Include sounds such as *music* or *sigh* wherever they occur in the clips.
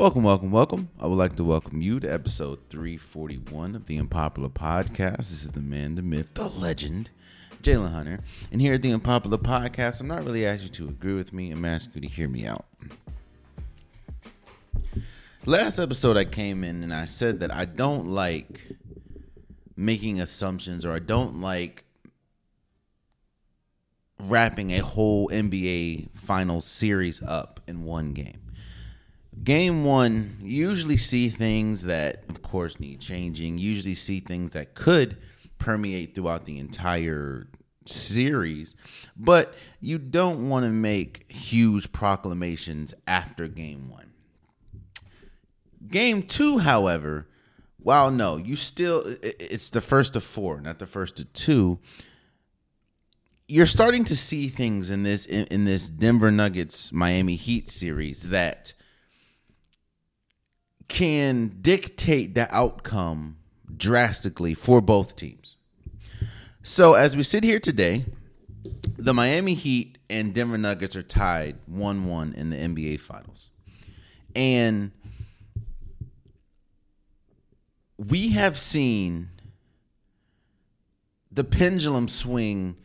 Welcome, welcome, welcome. I would like to welcome you to episode 341 of the Unpopular Podcast. This is the man, the myth, the legend, Jalen Hunter. And here at the Unpopular Podcast, I'm not really asking you to agree with me, I'm asking you to hear me out. Last episode, I came in and I said that I don't like making assumptions or I don't like wrapping a whole NBA final series up in one game. Game one, usually see things that, of course, need changing. Usually see things that could permeate throughout the entire series, but you don't want to make huge proclamations after game one. Game two, however, while no, you still, it's the first of four, not the first of two you're starting to see things in this in, in, this Denver Nuggets Miami Heat series that can dictate the outcome drastically for both teams. So as we sit here today, the Miami Heat and Denver Nuggets are tied 1-1 in the NBA finals. And we have seen the pendulum swing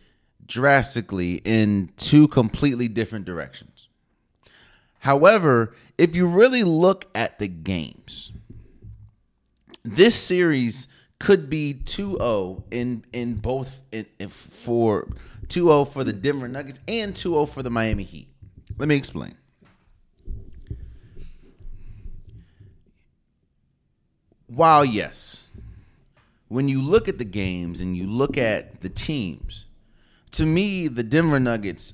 drastically in two completely different directions. However, if you really look at the games, this series could be 2-0 in in both in, in for 2-0 for the Denver Nuggets and 2-0 for the Miami Heat. Let me explain. While yes, when you look at the games and you look at the teams, to me, the Denver Nuggets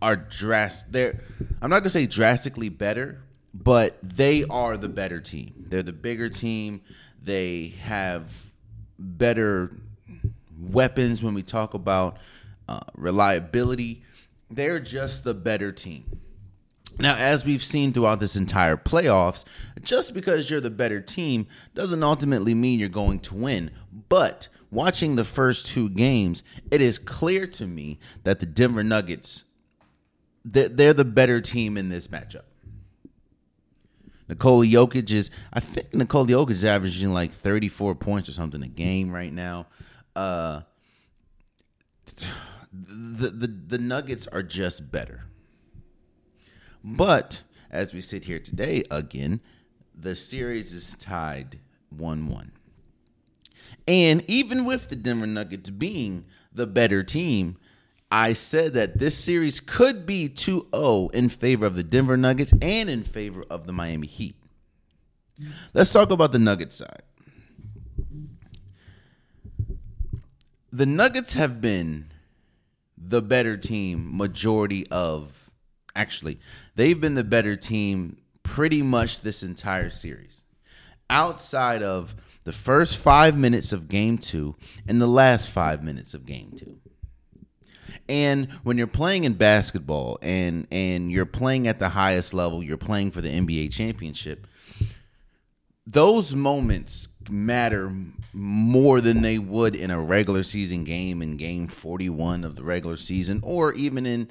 are dress. They're I'm not gonna say drastically better, but they are the better team. They're the bigger team. They have better weapons when we talk about uh, reliability. They're just the better team. Now, as we've seen throughout this entire playoffs, just because you're the better team doesn't ultimately mean you're going to win. But watching the first two games, it is clear to me that the Denver Nuggets they're the better team in this matchup. Nikola Jokic is, I think Nikola Jokic is averaging like 34 points or something a game right now. Uh, the, the the Nuggets are just better. But as we sit here today, again, the series is tied 1 1. And even with the Denver Nuggets being the better team, I said that this series could be 2 0 in favor of the Denver Nuggets and in favor of the Miami Heat. Let's talk about the Nuggets side. The Nuggets have been the better team majority of actually they've been the better team pretty much this entire series outside of the first five minutes of game two and the last five minutes of game two. And when you're playing in basketball and and you're playing at the highest level, you're playing for the NBA championship. Those moments matter more than they would in a regular season game in game 41 of the regular season or even in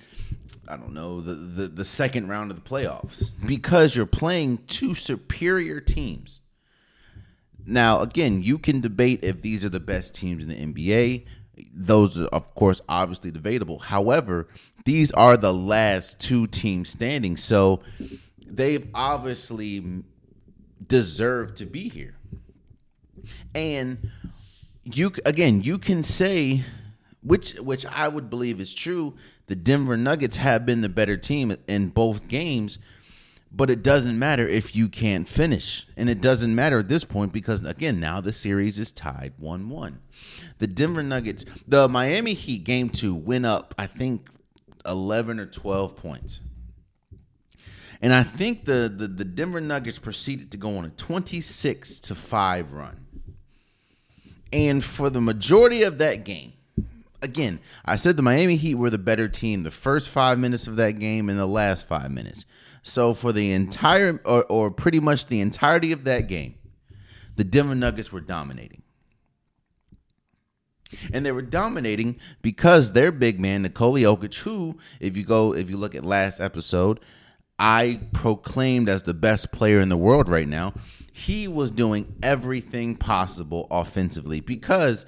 I don't know, the, the, the second round of the playoffs because you're playing two superior teams now, again, you can debate if these are the best teams in the NBA. Those are, of course, obviously debatable. However, these are the last two teams standing. So they've obviously deserved to be here. And you again, you can say which which I would believe is true, the Denver Nuggets have been the better team in both games but it doesn't matter if you can't finish. And it doesn't matter at this point because, again, now the series is tied 1 1. The Denver Nuggets, the Miami Heat game two went up, I think, 11 or 12 points. And I think the, the, the Denver Nuggets proceeded to go on a 26 to 5 run. And for the majority of that game, again, I said the Miami Heat were the better team the first five minutes of that game and the last five minutes. So for the entire or, or pretty much the entirety of that game, the Denver Nuggets were dominating. And they were dominating because their big man, Nikola Jokic, who, if you go, if you look at last episode, I proclaimed as the best player in the world right now, he was doing everything possible offensively because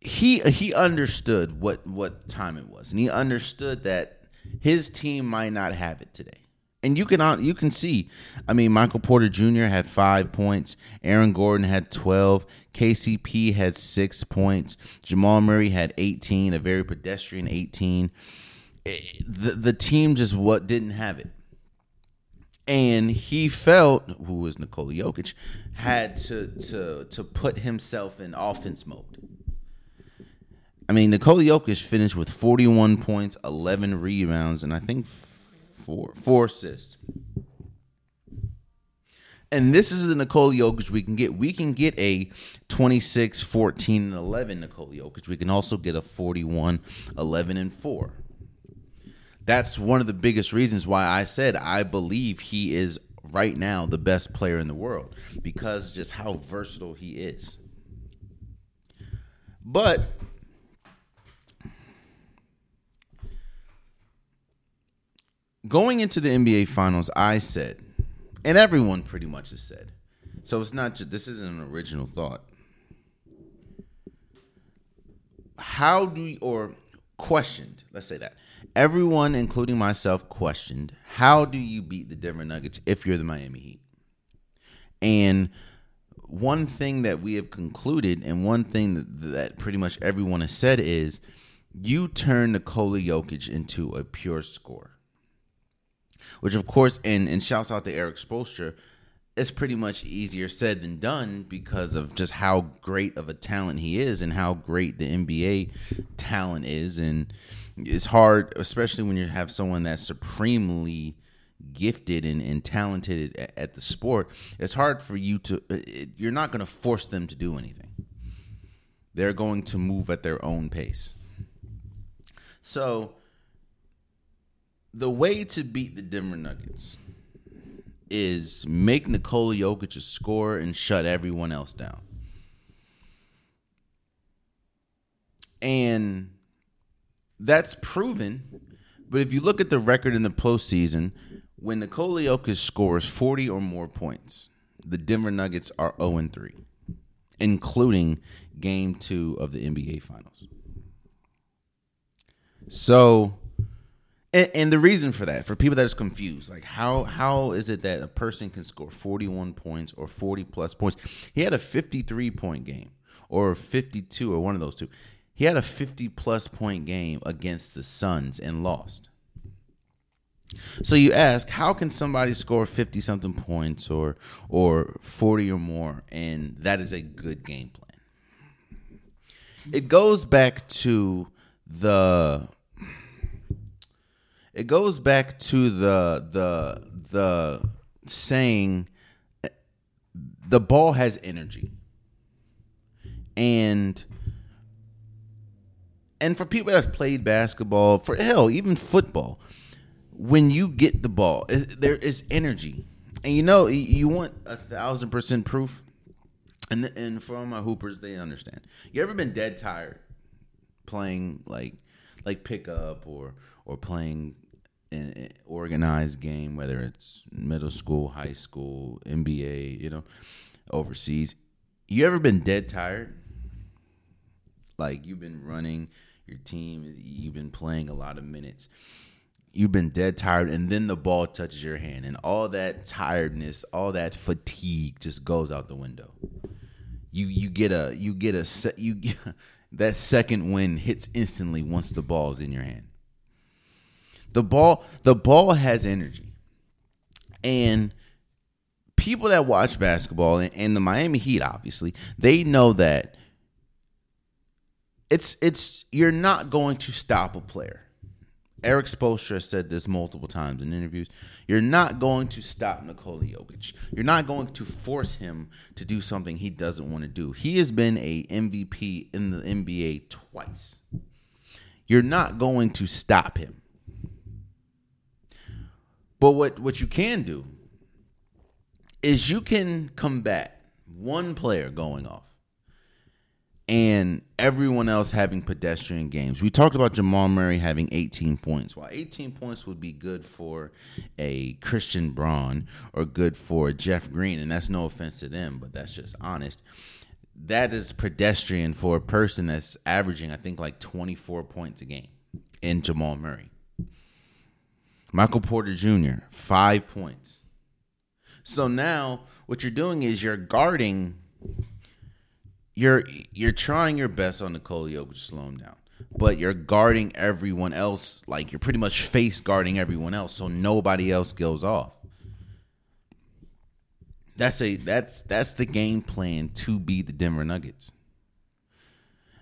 he he understood what what time it was, and he understood that his team might not have it today. And you can you can see, I mean, Michael Porter Jr. had five points, Aaron Gordon had twelve, KCP had six points, Jamal Murray had eighteen, a very pedestrian eighteen. Eh, the the team just what didn't have it, and he felt who was Nikola Jokic had to to to put himself in offense mode I mean, Nikola Jokic finished with 41 points, 11 rebounds, and I think four four assists. And this is the Nikola Jokic we can get. We can get a 26, 14, and 11 Nikola Jokic. We can also get a 41, 11, and 4. That's one of the biggest reasons why I said I believe he is right now the best player in the world because just how versatile he is. But going into the NBA Finals, I said, and everyone pretty much has said, so it's not just this isn't an original thought. How do you, or questioned, let's say that. Everyone, including myself, questioned how do you beat the Denver Nuggets if you're the Miami Heat? And one thing that we have concluded, and one thing that, that pretty much everyone has said is you turn Nikola Jokic into a pure scorer which of course, and and shouts out to Erik Spoelstra, it's pretty much easier said than done because of just how great of a talent he is and how great the NBA talent is, and it's hard, especially when you have someone that's supremely gifted and, and talented at, at the sport. It's hard for you to. Uh, it, you're not going to force them to do anything. They're going to move at their own pace. So the way to beat the Denver Nuggets is make Nikola Jokic a score and shut everyone else down. And that's proven. But if you look at the record in the postseason, when Nikola Jokic scores 40 or more points, the Denver Nuggets are 0 3, including game two of the NBA Finals. So and, and, the reason for that, for people that is confused, like how how is it that a person can score 41 points or 40 plus points? He had a 53 point game or 52 or one of those two. He had a 50 plus point game against the Suns and lost. So you ask, how can somebody score 50 something points or or 40 or more and that is a good game plan? It goes back to the it goes back to the the the saying the ball has energy. And and for people that's played basketball for hell even football when you get the ball there is energy. And you know you want a thousand percent proof? And and for all my hoopers they understand. You ever been dead tired playing like like pickup or or playing an organized game, whether it's middle school, high school, NBA, you know, overseas. You ever been dead tired? Like you've been running your team, you've been playing a lot of minutes. You've been dead tired, and then the ball touches your hand, and all that tiredness, all that fatigue just goes out the window. You you get a you get a you *laughs* that second wind hits instantly once the ball's in your hand the ball the ball has energy. And people that watch basketball and, and the Miami Heat obviously, they know that it's it's you're not going to stop a player. Erik Spoelstra said this multiple times in interviews. You're not going to stop Nikola Jokic. You're not going to force him to do something he doesn't want to do. He has been a MVP in the NBA twice. You're not going to stop him. But what what you can do is you can combat one player going off and everyone else having pedestrian games. We talked about Jamal Murray having 18 points. While 18 points would be good for a Christian Braun or good for Jeff Green, and that's no offense to them, but that's just honest. That is pedestrian for a person that's averaging, I think, like 24 points a game in Jamal Murray. Michael Porter Jr., five points. So now what you're doing is you're guarding you're you're trying your best on Nikola Jokic to slow him down, but you're guarding everyone else. Like you're pretty much face guarding everyone else, so nobody else goes off. That's a that's that's the game plan to beat the Denver Nuggets.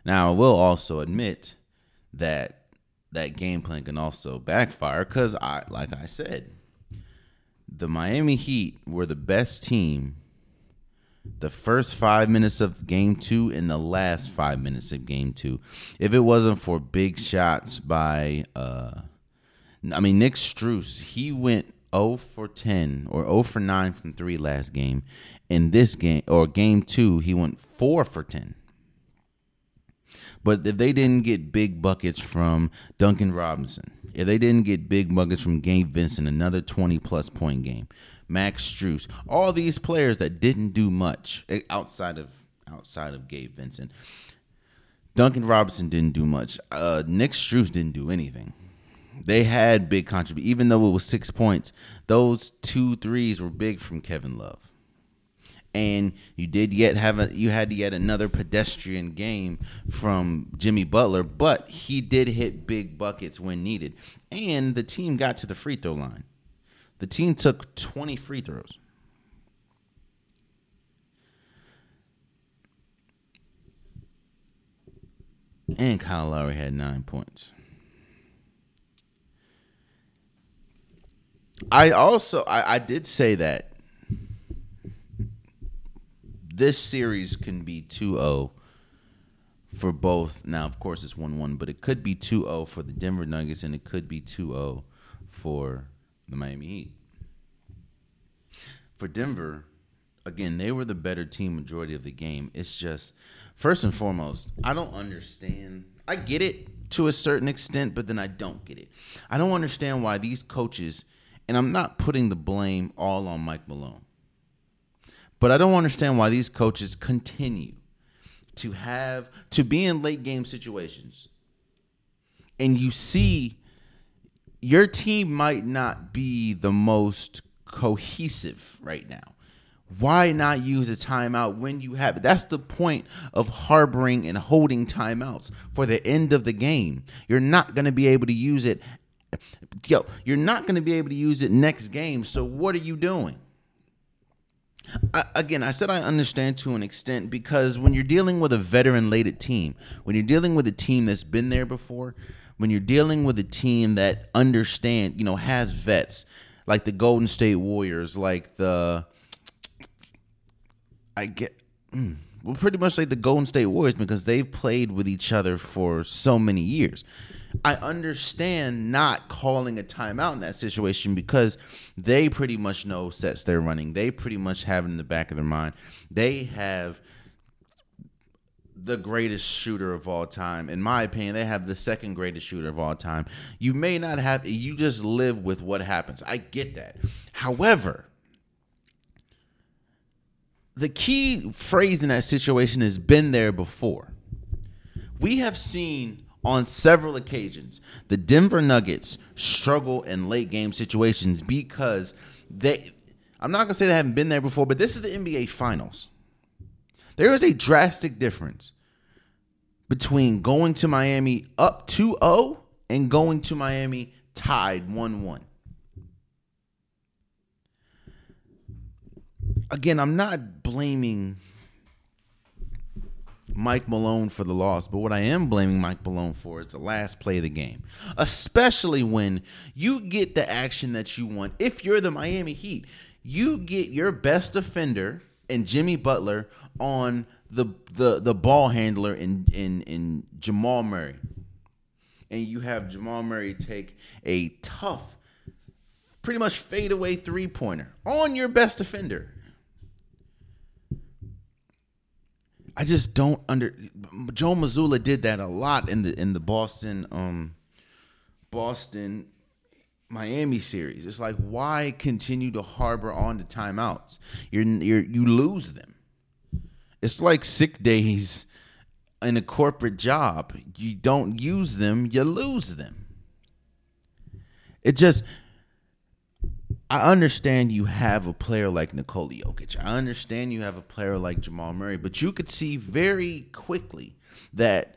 Now I will also admit that that game plan can also backfire because I like I said, the Miami Heat were the best team the first five minutes of game two and the last five minutes of game two. If it wasn't for big shots by, uh, I mean, Nick Strus, he went 0 for 10 or 0 for 9 from three last game. In this game, or game two, he went 4 for 10. But if they didn't get big buckets from Duncan Robinson, if they didn't get big buckets from Gabe Vincent, another 20 plus point game, Max Strus, all these players that didn't do much eh, outside of outside of Gabe Vincent. Duncan Robinson didn't do much. Uh, Nick Strus didn't do anything. They had big contribution, even though it was six points. Those two threes were big from Kevin Love, and you did yet have a you had yet another pedestrian game from Jimmy Butler, but he did hit big buckets when needed, and the team got to the free throw line. The team took 20 free throws. And Kyle Lowry had nine points. I also I, I did say that this series can be 2-0 for both. Now, of course, it's 1-1, but it could be 2-0 for the Denver Nuggets and it could be 2-0 for the Miami Heat. For Denver, again, they were the better team majority of the game. It's just first and foremost, I don't understand. I get it to a certain extent, but then I don't get it. I don't understand why these coaches, and I'm not putting the blame all on Mike Malone, but I don't understand why these coaches continue to have to be in late game situations and you see your team might not be the most cohesive right now. Why not use a timeout when you have it? That's the point of harboring and holding timeouts for the end of the game. You're not going to be able to use it. Yo, you're not going to be able to use it next game. So what are you doing? I, again, I said I understand to an extent because when you're dealing with a veteran laden team, when you're dealing with a team that's been there before, when you're dealing with a team that understand, you know, has vets like the Golden State Warriors, like the I get mm, well, pretty much like the Golden State Warriors because they've played with each other for so many years. I understand not calling a timeout in that situation because they pretty much know sets they're running. They pretty much have it in the back of their mind. They have the greatest shooter of all time. In my opinion, they have the second greatest shooter of all time. You may not have, you just live with what happens. I get that. However, the key phrase in that situation has been there before. We have seen on several occasions the Denver Nuggets struggle in late game situations because they, I'm not going to say they haven't been there before, but this is the NBA Finals. There is a drastic difference between going to Miami up 2 0 and going to Miami tied 1 1. Again, I'm not blaming Mike Malone for the loss, but what I am blaming Mike Malone for is the last play of the game. Especially when you get the action that you want. If you're the Miami Heat, you get your best defender and Jimmy Butler on the the the ball handler in in in Jamal Murray, and you have Jamal Murray take a tough, pretty much fadeaway three pointer on your best defender. I just don't under Joe Mazzulla did that a lot in the in the Boston um Boston Miami series. It's like why continue to harbor on to timeouts? You're you're you lose them. It's like sick days in a corporate job. You don't use them, you lose them. It just I understand you have a player like Nikola Jokic. I understand you have a player like Jamal Murray, but you could see very quickly that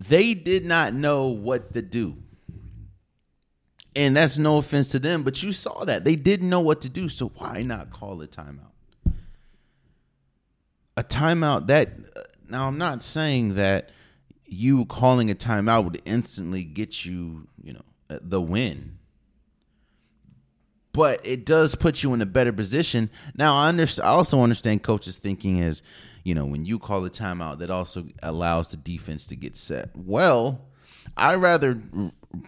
they did not know what to do. And that's no offense to them, but you saw that. They didn't know what to do, so why not call a timeout? A timeout that uh, now I'm not saying that you calling a timeout would instantly get you, you know, uh, the win but it does put you in a better position. Now I understand. I also understand coaches thinking is, you know, when you call a timeout, that also allows the defense to get set. Well, I rather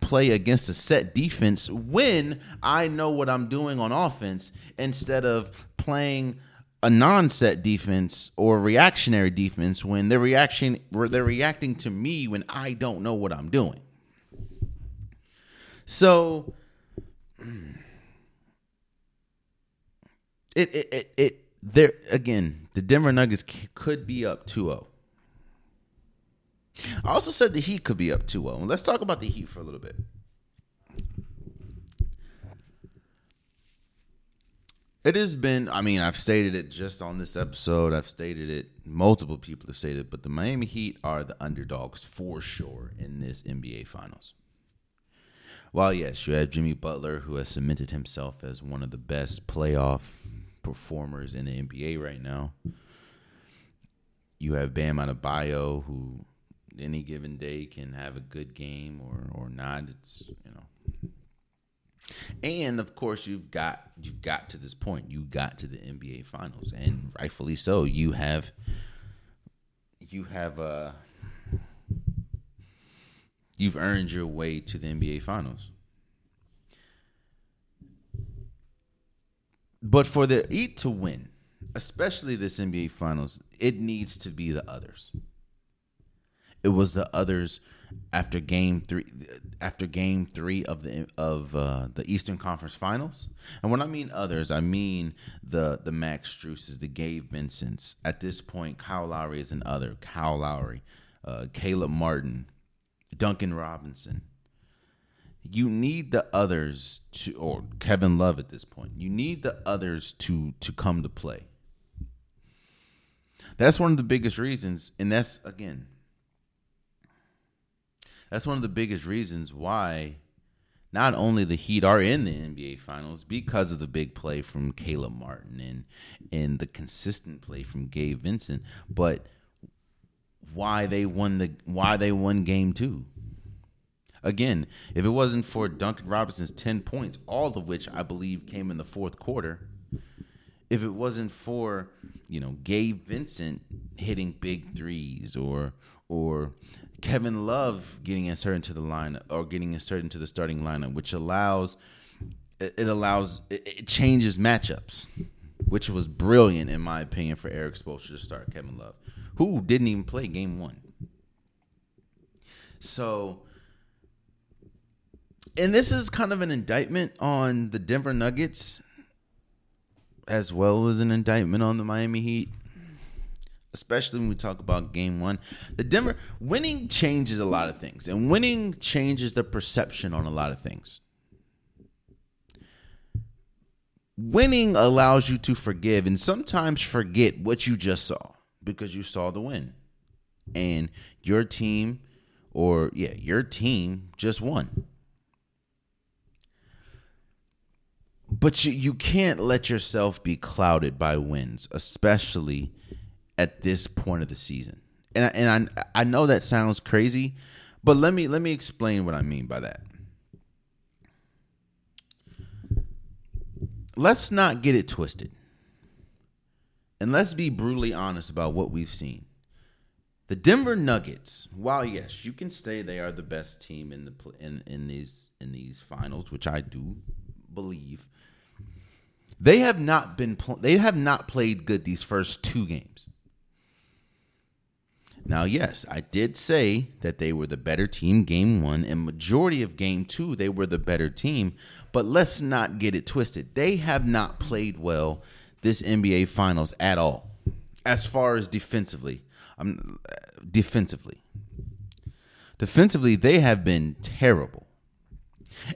play against a set defense when I know what I'm doing on offense instead of playing a non-set defense or reactionary defense when they're reaction they're reacting to me when I don't know what I'm doing. So it it it, it there again. The Denver Nuggets could be up 2-0. I also said the Heat could be up 2-0. Let's talk about the Heat for a little bit. It has been, I mean, I've stated it just on this episode. I've stated it, multiple people have stated it, but the Miami Heat are the underdogs for sure in this NBA Finals. While, yes, you have Jimmy Butler, who has cemented himself as one of the best playoff performers in the NBA right now. You have Bam Adebayo, who any given day can have a good game or or not. It's you know. And of course, you've got you've got to this point. You got to the NBA Finals, and rightfully so. You have you have uh you've earned your way to the NBA Finals. But for the Heat to win, especially this NBA Finals, it needs to be the others. It was the others after game three after game three of the of uh, the Eastern Conference Finals. And when I mean others, I mean the the Max Struses, the Gabe Vincents. At this point, Kyle Lowry is an other. Kyle Lowry, uh, Caleb Martin, Duncan Robinson, you need the others to or Kevin Love at this point. You need the others to to come to play. That's one of the biggest reasons and that's again that's one of the biggest reasons why not only the Heat are in the NBA Finals because of the big play from Caleb Martin and and the consistent play from Gabe Vincent, but why they won the why they won game 2 Again, if it wasn't for Duncan Robinson's 10 points, all of which I believe came in the fourth quarter, if it wasn't for, you know, Gabe Vincent hitting big threes or or Kevin Love getting inserted into the lineup or getting inserted into the starting lineup, which allows it allows it changes matchups, which was brilliant in my opinion for Erik Spoelstra to start Kevin Love, who didn't even play game one. So and this is kind of an indictment on the Denver Nuggets as well as an indictment on the Miami Heat. Especially when we talk about game one. The Denver winning changes a lot of things, and winning changes the perception on a lot of things. Winning allows you to forgive and sometimes forget what you just saw because you saw the win. And your team, or yeah, your team just won. but you, you can't let yourself be clouded by wins, especially at this point of the season. And and I I know that sounds crazy, but let me let me explain what I mean by that. Let's not get it twisted. And let's be brutally honest about what we've seen. The Denver Nuggets, while yes, you can say they are the best team in the in in these in these finals, which I do believe, they have not been they have not played good these first two games. Now, yes, I did say that they were the better team game one, and majority of game two, they were the better team. But let's not get it twisted. They have not played well this NBA Finals at all, as far as defensively. Um, defensively, defensively, they have been terrible.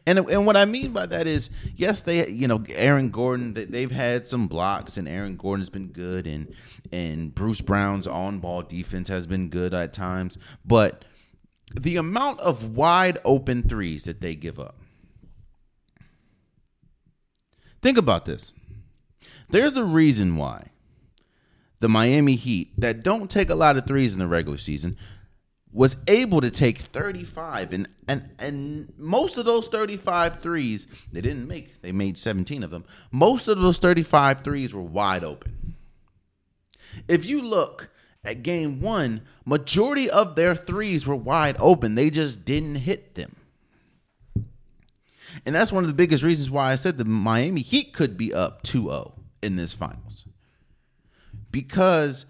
And and what I mean by that is, yes, they you know Aaron Gordon they've had some blocks, and Aaron Gordon has been good, and and Bruce Brown's on ball defense has been good at times, but the amount of wide open threes that they give up. Think about this. There's a reason why the Miami Heat that don't take a lot of threes in the regular season was able to take 35 and and and most of those 35 threes they didn't make they made 17 of them. Most of those 35 threes were wide open. If you look at game 1 majority of their threes were wide open. They just didn't hit them. And that's one of the biggest reasons why I said the Miami Heat could be up 2-0 in this finals. Because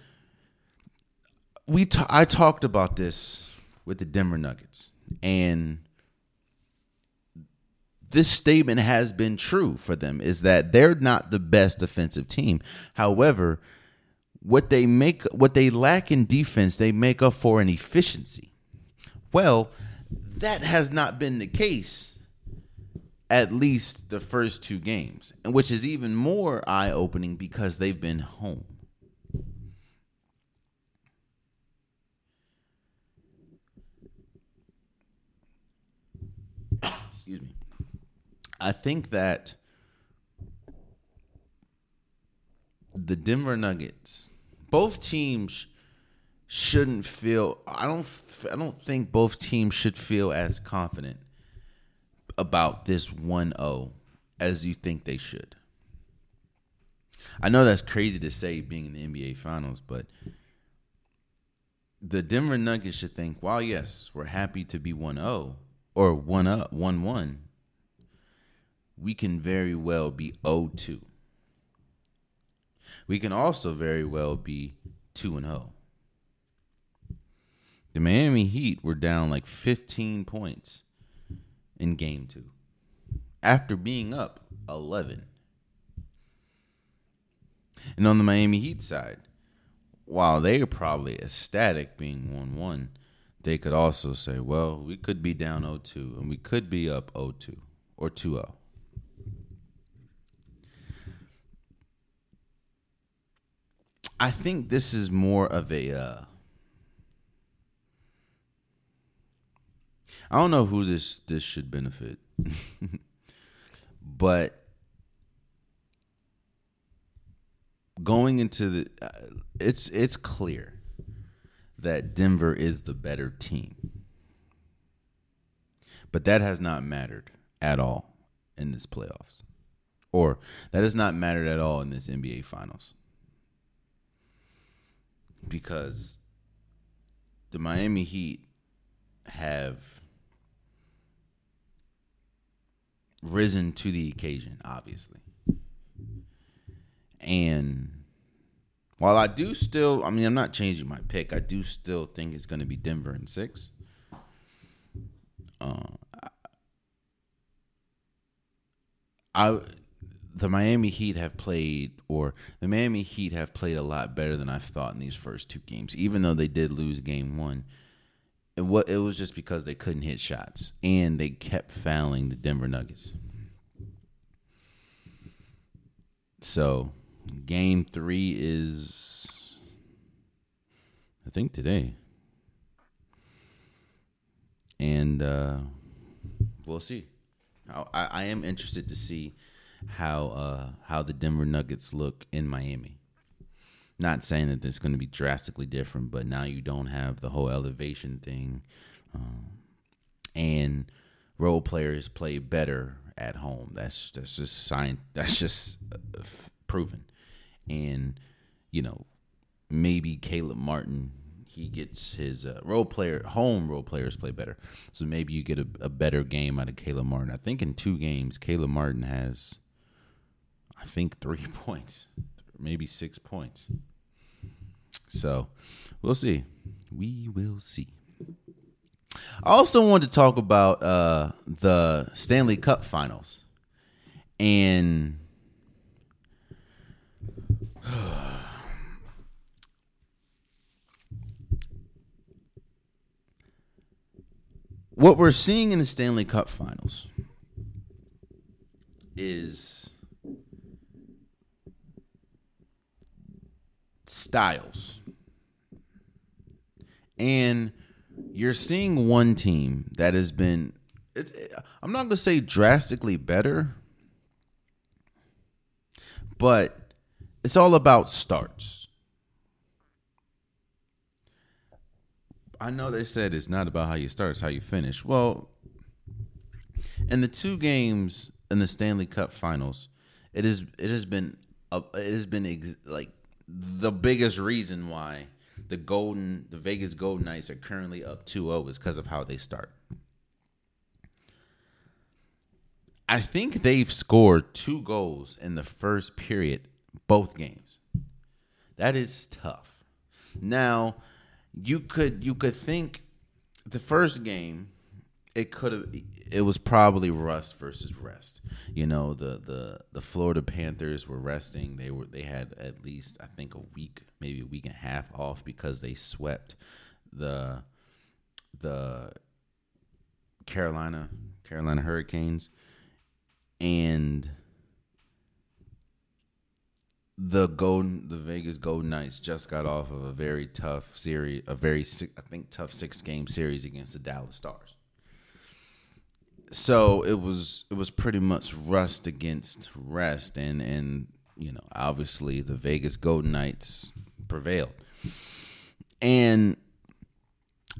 we t- I talked about this with the Denver Nuggets, and this statement has been true for them is that they're not the best defensive team. However, what they make what they lack in defense, they make up for in efficiency. Well, that has not been the case at least the first two games, and which is even more eye-opening because they've been home. Excuse me. I think that the Denver Nuggets, both teams shouldn't feel I don't I don't think both teams should feel as confident about this 1-0 as you think they should. I know that's crazy to say being in the NBA finals, but the Denver Nuggets should think, "Well, yes, we're happy to be 1-0, or one up, one one, we can very well be 0-2. We can also very well be 2 and 0. The Miami Heat were down like 15 points in game 2 after being up 11. And on the Miami Heat side, while they are probably ecstatic being 1 1, they could also say, well, we could be down 0-2 and we could be up 0-2 or 2-0. I think this is more of a uh, I don't know who this this should benefit. *laughs* but going into the uh, it's it's clear that Denver is the better team. But that has not mattered at all in this playoffs. Or that has not mattered at all in this NBA finals. Because the Miami Heat have risen to the occasion, obviously. And while I do still, I mean, I'm not changing my pick. I do still think it's going to be Denver in six. Uh, I, the Miami Heat have played, or the Miami Heat have played a lot better than I've thought in these first two games. Even though they did lose game one, it what it was just because they couldn't hit shots and they kept fouling the Denver Nuggets. So Game three is, I think, today. And uh, we'll see. I, I am interested to see how uh, how the Denver Nuggets look in Miami. Not saying that it's going to be drastically different, but now you don't have the whole elevation thing, um, and role players play better at home. That's that's just sign. That's just uh, proven and you know maybe Caleb Martin he gets his uh, role player home role players play better. So maybe you get a, a, better game out of Caleb Martin. I think in two games Caleb Martin has I think 3 *laughs* points, maybe 6 points. So, we'll see. We will see. I also wanted to talk about uh, the Stanley Cup Finals, and *sighs* what we're seeing in the Stanley Cup Finals is styles. And you're seeing one team that has been it, I'm not going to say drastically better, but it's all about starts. I know they said it's not about how you start, it's how you finish. Well, in the two games in the Stanley Cup Finals, it is it has been a, it has been ex- like the biggest reason why the Golden the Vegas Golden Knights are currently up 2-0 is because of how they start. I think they've scored two goals in the first period, both games. That is tough. Now, you could you could think the first game it could have it was probably rust versus rest. You know, the the the Florida Panthers were resting. They were they had at least I think a week, maybe a week and a half off because they swept the the Carolina Carolina Hurricanes and the golden the Vegas Golden Knights just got off of a very tough series, a very I think tough six game series against the Dallas Stars. So it was it was pretty much rust against rest and and you know obviously the Vegas Golden Knights prevailed. And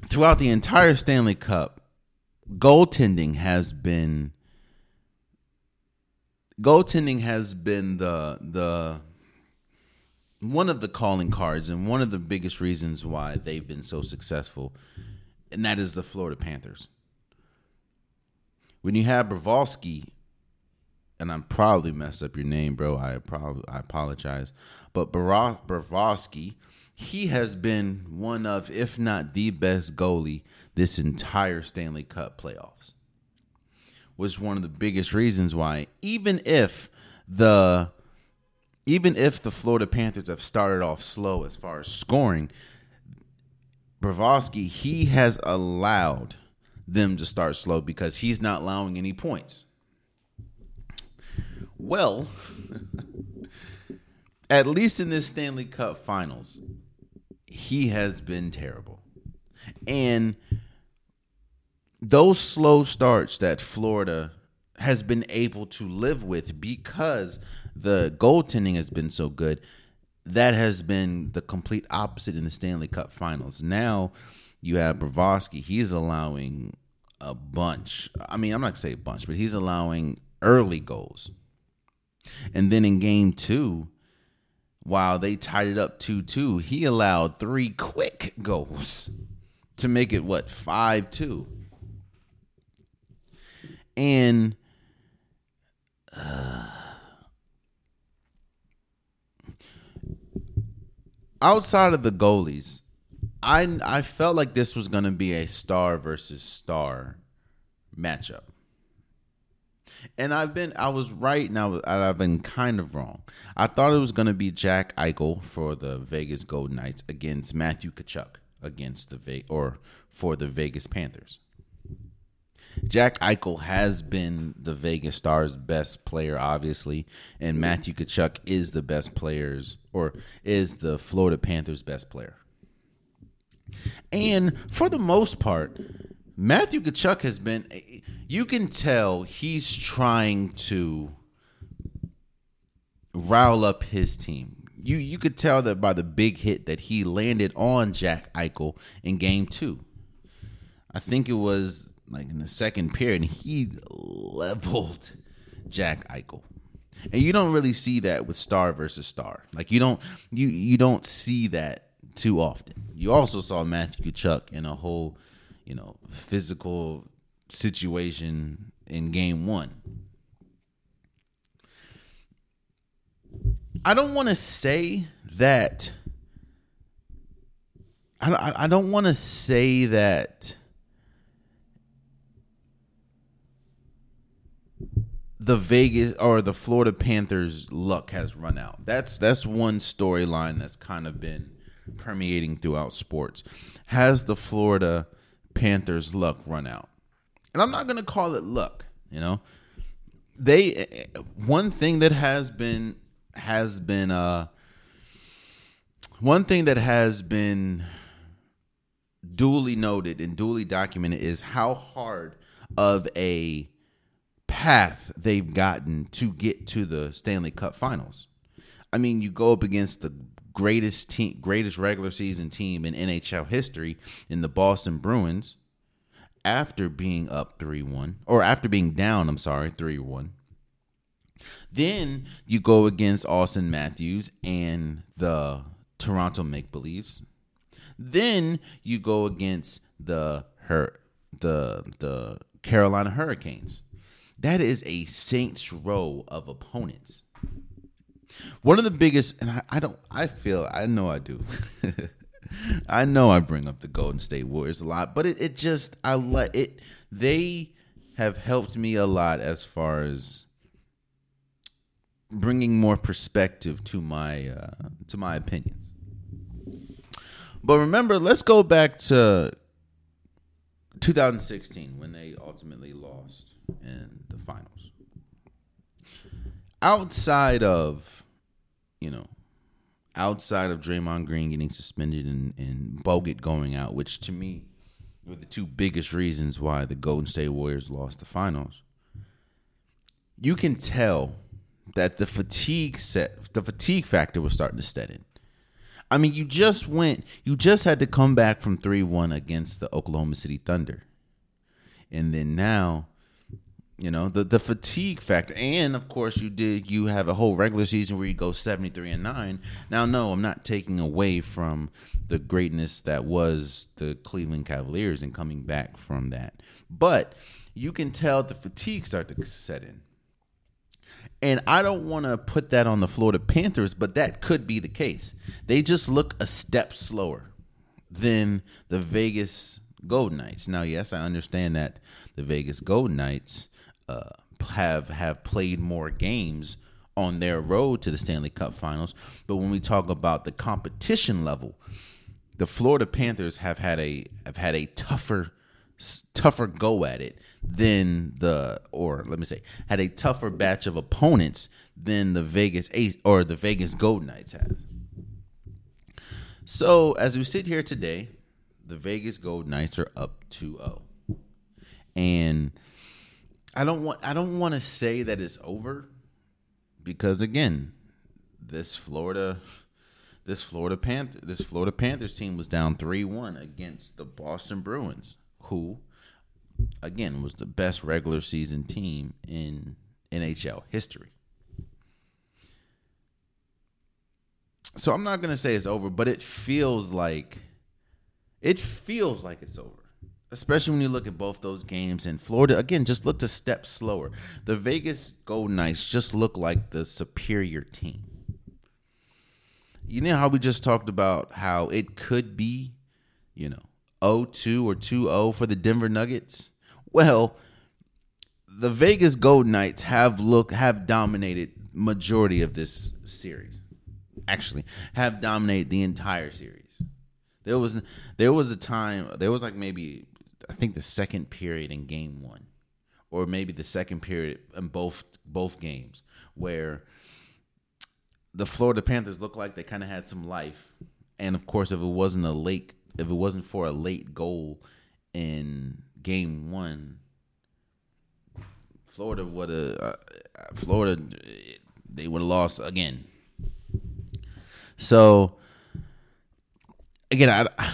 throughout the entire Stanley Cup goaltending has been goaltending has been the the one of the calling cards and one of the biggest reasons why they've been so successful and that is the Florida Panthers when you have Bravosky, and I'm probably messed up your name, bro. I probably I apologize, but Bravosky, he has been one of, if not the best goalie this entire Stanley Cup playoffs. Was one of the biggest reasons why, even if the even if the Florida Panthers have started off slow as far as scoring, Bravosky, he has allowed them to start slow because he's not allowing any points. Well, *laughs* at least in this Stanley Cup finals, he has been terrible. And those slow starts that Florida has been able to live with because the goaltending has been so good, that has been the complete opposite in the Stanley Cup finals. Now, you have Bravosky. He's allowing a bunch. I mean, I'm not gonna say a bunch, but he's allowing early goals. And then in game two, while they tied it up 2 2, he allowed three quick goals to make it what, 5 2. And uh, outside of the goalies, I I felt like this was gonna be a star versus star matchup, and I've been I was right now. I've been kind of wrong. I thought it was gonna be Jack Eichel for the Vegas Golden Knights against Matthew Tkachuk against the Ve- or for the Vegas Panthers. Jack Eichel has been the Vegas Stars' best player, obviously, and Matthew Tkachuk is the best players or is the Florida Panthers' best player. And for the most part, Matthew Tkachuk has been. You can tell he's trying to rile up his team. You you could tell that by the big hit that he landed on Jack Eichel in Game Two. I think it was like in the second period, and he leveled Jack Eichel. And you don't really see that with star versus star. Like you don't you you don't see that too often. You also saw Matthew Tkachuk in a whole, you know, physical situation in game one. I don't want to say that. I, I don't want to say that the Vegas or the Florida Panthers luck has run out. That's that's one storyline that's kind of been permeating throughout sports. Has the Florida Panthers luck run out? And I'm not going to call it luck, you know. They one thing that has been has been uh one thing that has been duly noted and duly documented is how hard of a path they've gotten to get to the Stanley Cup Finals. I mean, you go up against the greatest team, greatest regular season team in NHL history in the Boston Bruins after being up 3-1 or after being down, I'm sorry, 3-1. Then you go against Auston Matthews and the Toronto Make Believes. Then you go against the her the the Carolina Hurricanes. That is a Saints row of opponents. One of the biggest, and I, I don't, I feel, I know I do. *laughs* I know I bring up the Golden State Warriors a lot, but it, it just, I let it, they have helped me a lot as far as bringing more perspective to my uh, to my opinions. But remember, let's go back to 2016 when they ultimately lost in the finals. Outside of, you know, outside of Draymond Green getting suspended and, and Bogut going out, which to me were the two biggest reasons why the Golden State Warriors lost the finals. You can tell that the fatigue set the fatigue factor was starting to set in. I mean, you just went, you just had to come back from 3 1 against the Oklahoma City Thunder. And then now, you know, the, the fatigue factor. And of course, you did, you have a whole regular season where you go 73 and 9. Now, no, I'm not taking away from the greatness that was the Cleveland Cavaliers and coming back from that. But you can tell the fatigue start to set in. And I don't want to put that on the Florida Panthers, but that could be the case. They just look a step slower than the Vegas Golden Knights. Now, yes, I understand that the Vegas Golden Knights uh, have have played more games on their road to the Stanley Cup Finals, but when we talk about the competition level, the Florida Panthers have had a have had a tougher tougher go at it than the or let me say had a tougher batch of opponents than the Vegas Ace or the Vegas Golden Knights have. So as we sit here today, the Vegas Golden Knights are up 2-0. And I don't want I don't want to say that it's over because again, this Florida this Florida Panther this Florida Panthers team was down 3-1 against the Boston Bruins who again was the best regular season team in NHL history. So I'm not going to say it's over, but it feels like it feels like it's over. Especially when you look at both those games and Florida again just looked a step slower. The Vegas Golden Knights just look like the superior team. You know how we just talked about how it could be, you know, 0-2 or 2-0 for the Denver Nuggets? Well, the Vegas Golden Knights have look have dominated majority of this series. Actually, have dominated the entire series. There was there was a time there was like maybe I think the second period in game 1 or maybe the second period in both both games where the Florida Panthers looked like they kind of had some life. And of course, if it wasn't a late if it wasn't for a late goal in game one, Florida would have uh, Florida they would have lost again. So again, I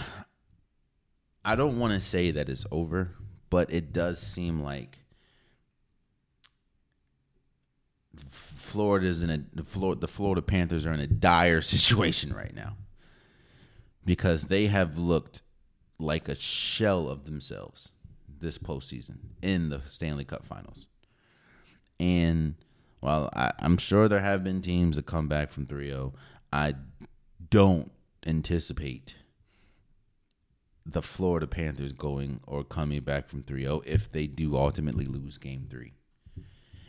I don't want to say that it's over, but it does seem like Florida's in a the Florida, the Florida Panthers are in a dire *laughs* situation right now because they have looked like a shell of themselves this postseason in the Stanley Cup Finals. And while I, am sure there have been teams that come back from 3 0, I don't anticipate the Florida Panthers going or coming back from 3-0 if they do ultimately lose game 3.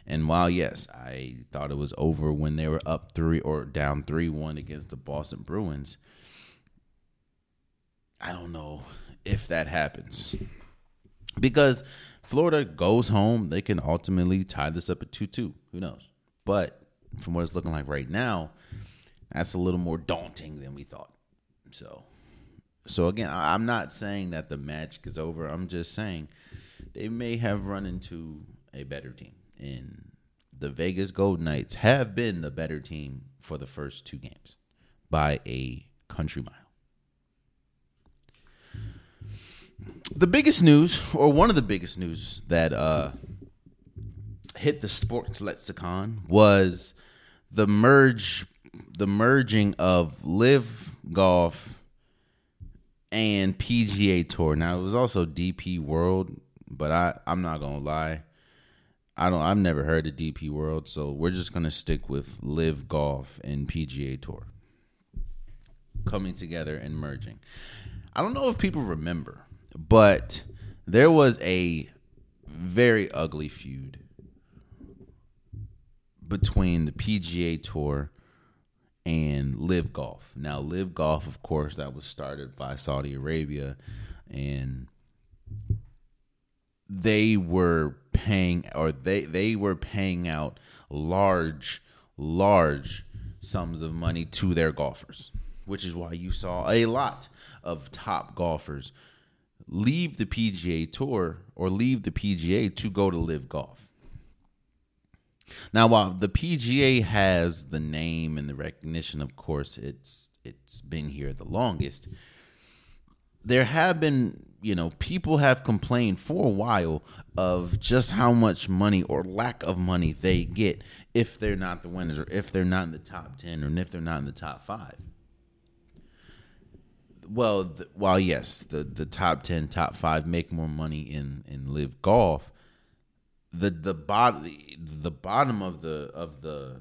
And while yes, I thought it was over when they were up 3 or down 3-1 against the Boston Bruins, I don't know if that happens. Because Florida goes home, they can ultimately tie this up at 2-2. Who knows? But from what it's looking like right now, that's a little more daunting than we thought. So so again, I'm not saying that the magic is over. I'm just saying they may have run into a better team. And the Vegas Golden Knights have been the better team for the first two games by a country mile. The biggest news, or one of the biggest news that uh, hit the sports lexicon was the merge the merging of LIV golf and PGA Tour. Now it was also DP World, but I I'm not gonna lie, I don't I've never heard of DP World, so we're just gonna stick with LIV Golf and PGA Tour coming together and merging. I don't know if people remember, but there was a very ugly feud between the PGA Tour and LIV Golf. Now, LIV Golf, of course, that was started by Saudi Arabia, and they were paying, or they they were paying out large, large sums of money to their golfers, which is why you saw a lot of top golfers leave the PGA Tour or leave the PGA to go to LIV Golf. Now, while the PGA has the name and the recognition, of course, it's it's been here the longest. There have been, you know, people have complained for a while of just how much money or lack of money they get if they're not the winners or if they're not in the top 10 or if they're not in the top 5. Well, the, while yes, the the top 10, top 5 make more money in in LIV golf, the the bottom the bottom of the of the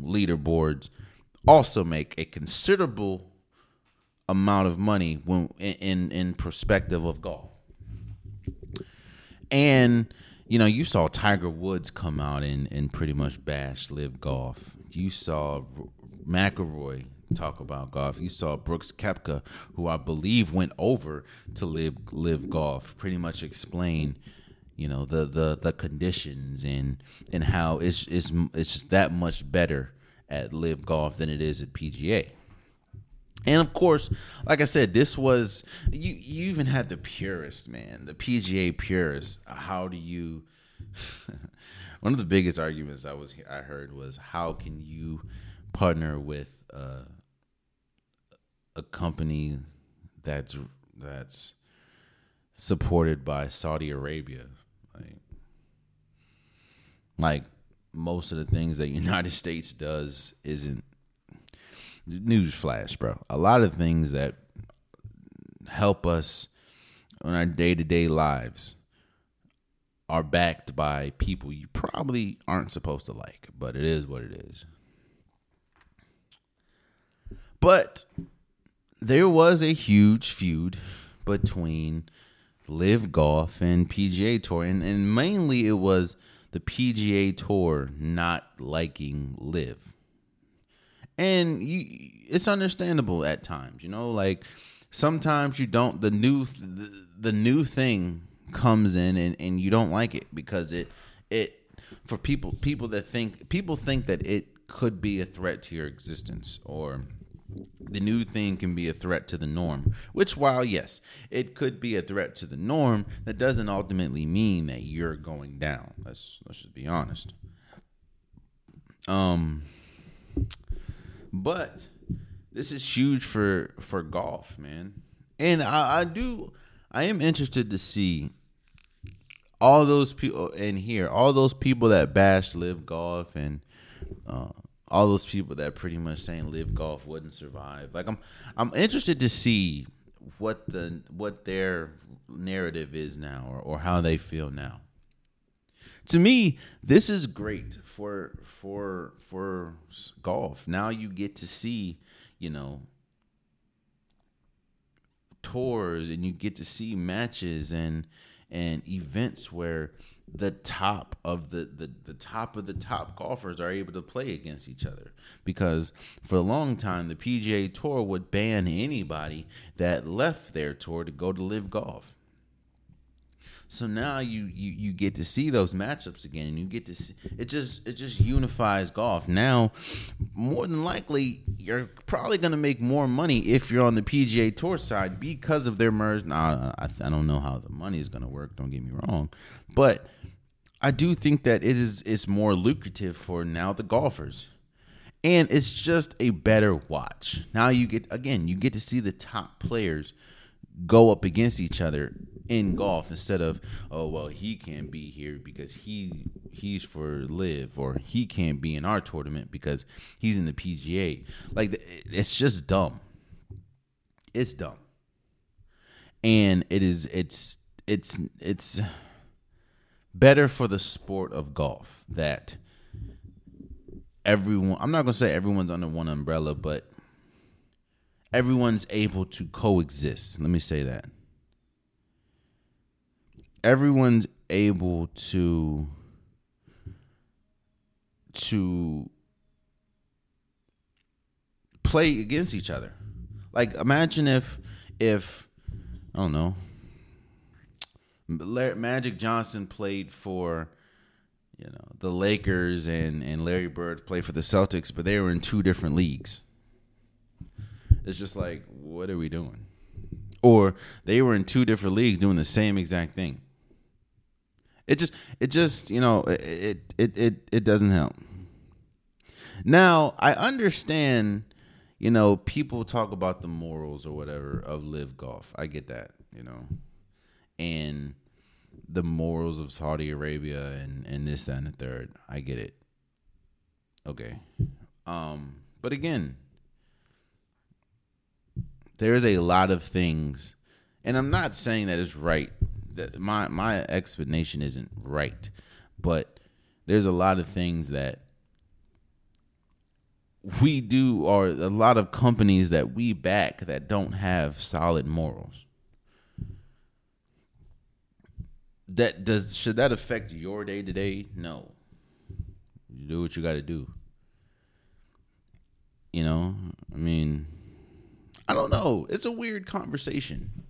leaderboards also make a considerable amount of money when in in perspective of golf. And you know, you saw Tiger Woods come out and and pretty much bash LIV golf. You saw McIlroy talk about golf. You saw Brooks Koepka, who I believe went over to LIV LIV golf, pretty much explain you know the the the conditions and and how it's it's it's just that much better at LIV golf than it is at PGA. And of course, like I said, this was you. You even had the purist man, the PGA purist. How do you? *laughs* one of the biggest arguments I was I heard was how can you partner with uh, company that's that's supported by Saudi Arabia like, like most of the things that *laughs* United States does isn't newsflash, bro. A lot of things that help us on our day to day lives are backed by people you probably aren't supposed to like, but it is what it is. But there was a huge feud between LIV golf and PGA Tour, and, and mainly it was the PGA Tour not liking LIV, and you, it's understandable at times. You know, like sometimes you don't the new the, the new thing comes in and, and you don't like it because it it for people people that think people think that it could be a threat to your existence or the new thing can be a threat to the norm. Which, while yes, it could be a threat to the norm, that doesn't ultimately mean that you're going down. Let's let's just be honest. Um, but this is huge for for golf, man. And I, I do, I am interested to see all those people in here, all those people that bashed LIV golf and. Uh, all those people that pretty much saying LIV golf wouldn't survive. Like I'm I'm interested to see what the what their narrative is now or, or how they feel now. To me, this is great for for for golf. Now you get to see, you know, tours and you get to see matches and and events where the top of the, the the top of the top golfers are able to play against each other because for a long time the PGA Tour would ban anybody that left their tour to go to LIV golf. So now you you you get to see those matchups again, and you get to see it just it just unifies golf. Now, more than likely, you're probably going to make more money if you're on the PGA Tour side because of their merge. Now, I, I don't know how the money is going to work. Don't get me wrong, but I do think that it is it's more lucrative for now the golfers. And it's just a better watch. Now you get again, you get to see the top players go up against each other in golf instead of oh well he can't be here because he he's for LIV or he can't be in our tournament because he's in the PGA like it's just dumb it's dumb and it is it's it's it's better for the sport of golf that everyone I'm not going to say everyone's under one umbrella but everyone's able to coexist let me say that everyone's able to to play against each other. Like imagine if if I don't know Magic Johnson played for you know the Lakers and and Larry Bird played for the Celtics, but they were in two different leagues. It's just like what are we doing? Or they were in two different leagues doing the same exact thing. It just it just you know it it it it doesn't help. Now I understand, you know, people talk about the morals or whatever of LIV golf. I get that, you know, and the morals of Saudi Arabia and and this that, and the third. I get it. Okay, um, but again, there's a lot of things, and I'm not saying that it's right that my my explanation isn't right, but there's a lot of things that we do or a lot of companies that we back that don't have solid morals. That does should that affect your day to day? No. You do what you got to do. You know, I mean, I don't know. It's a weird conversation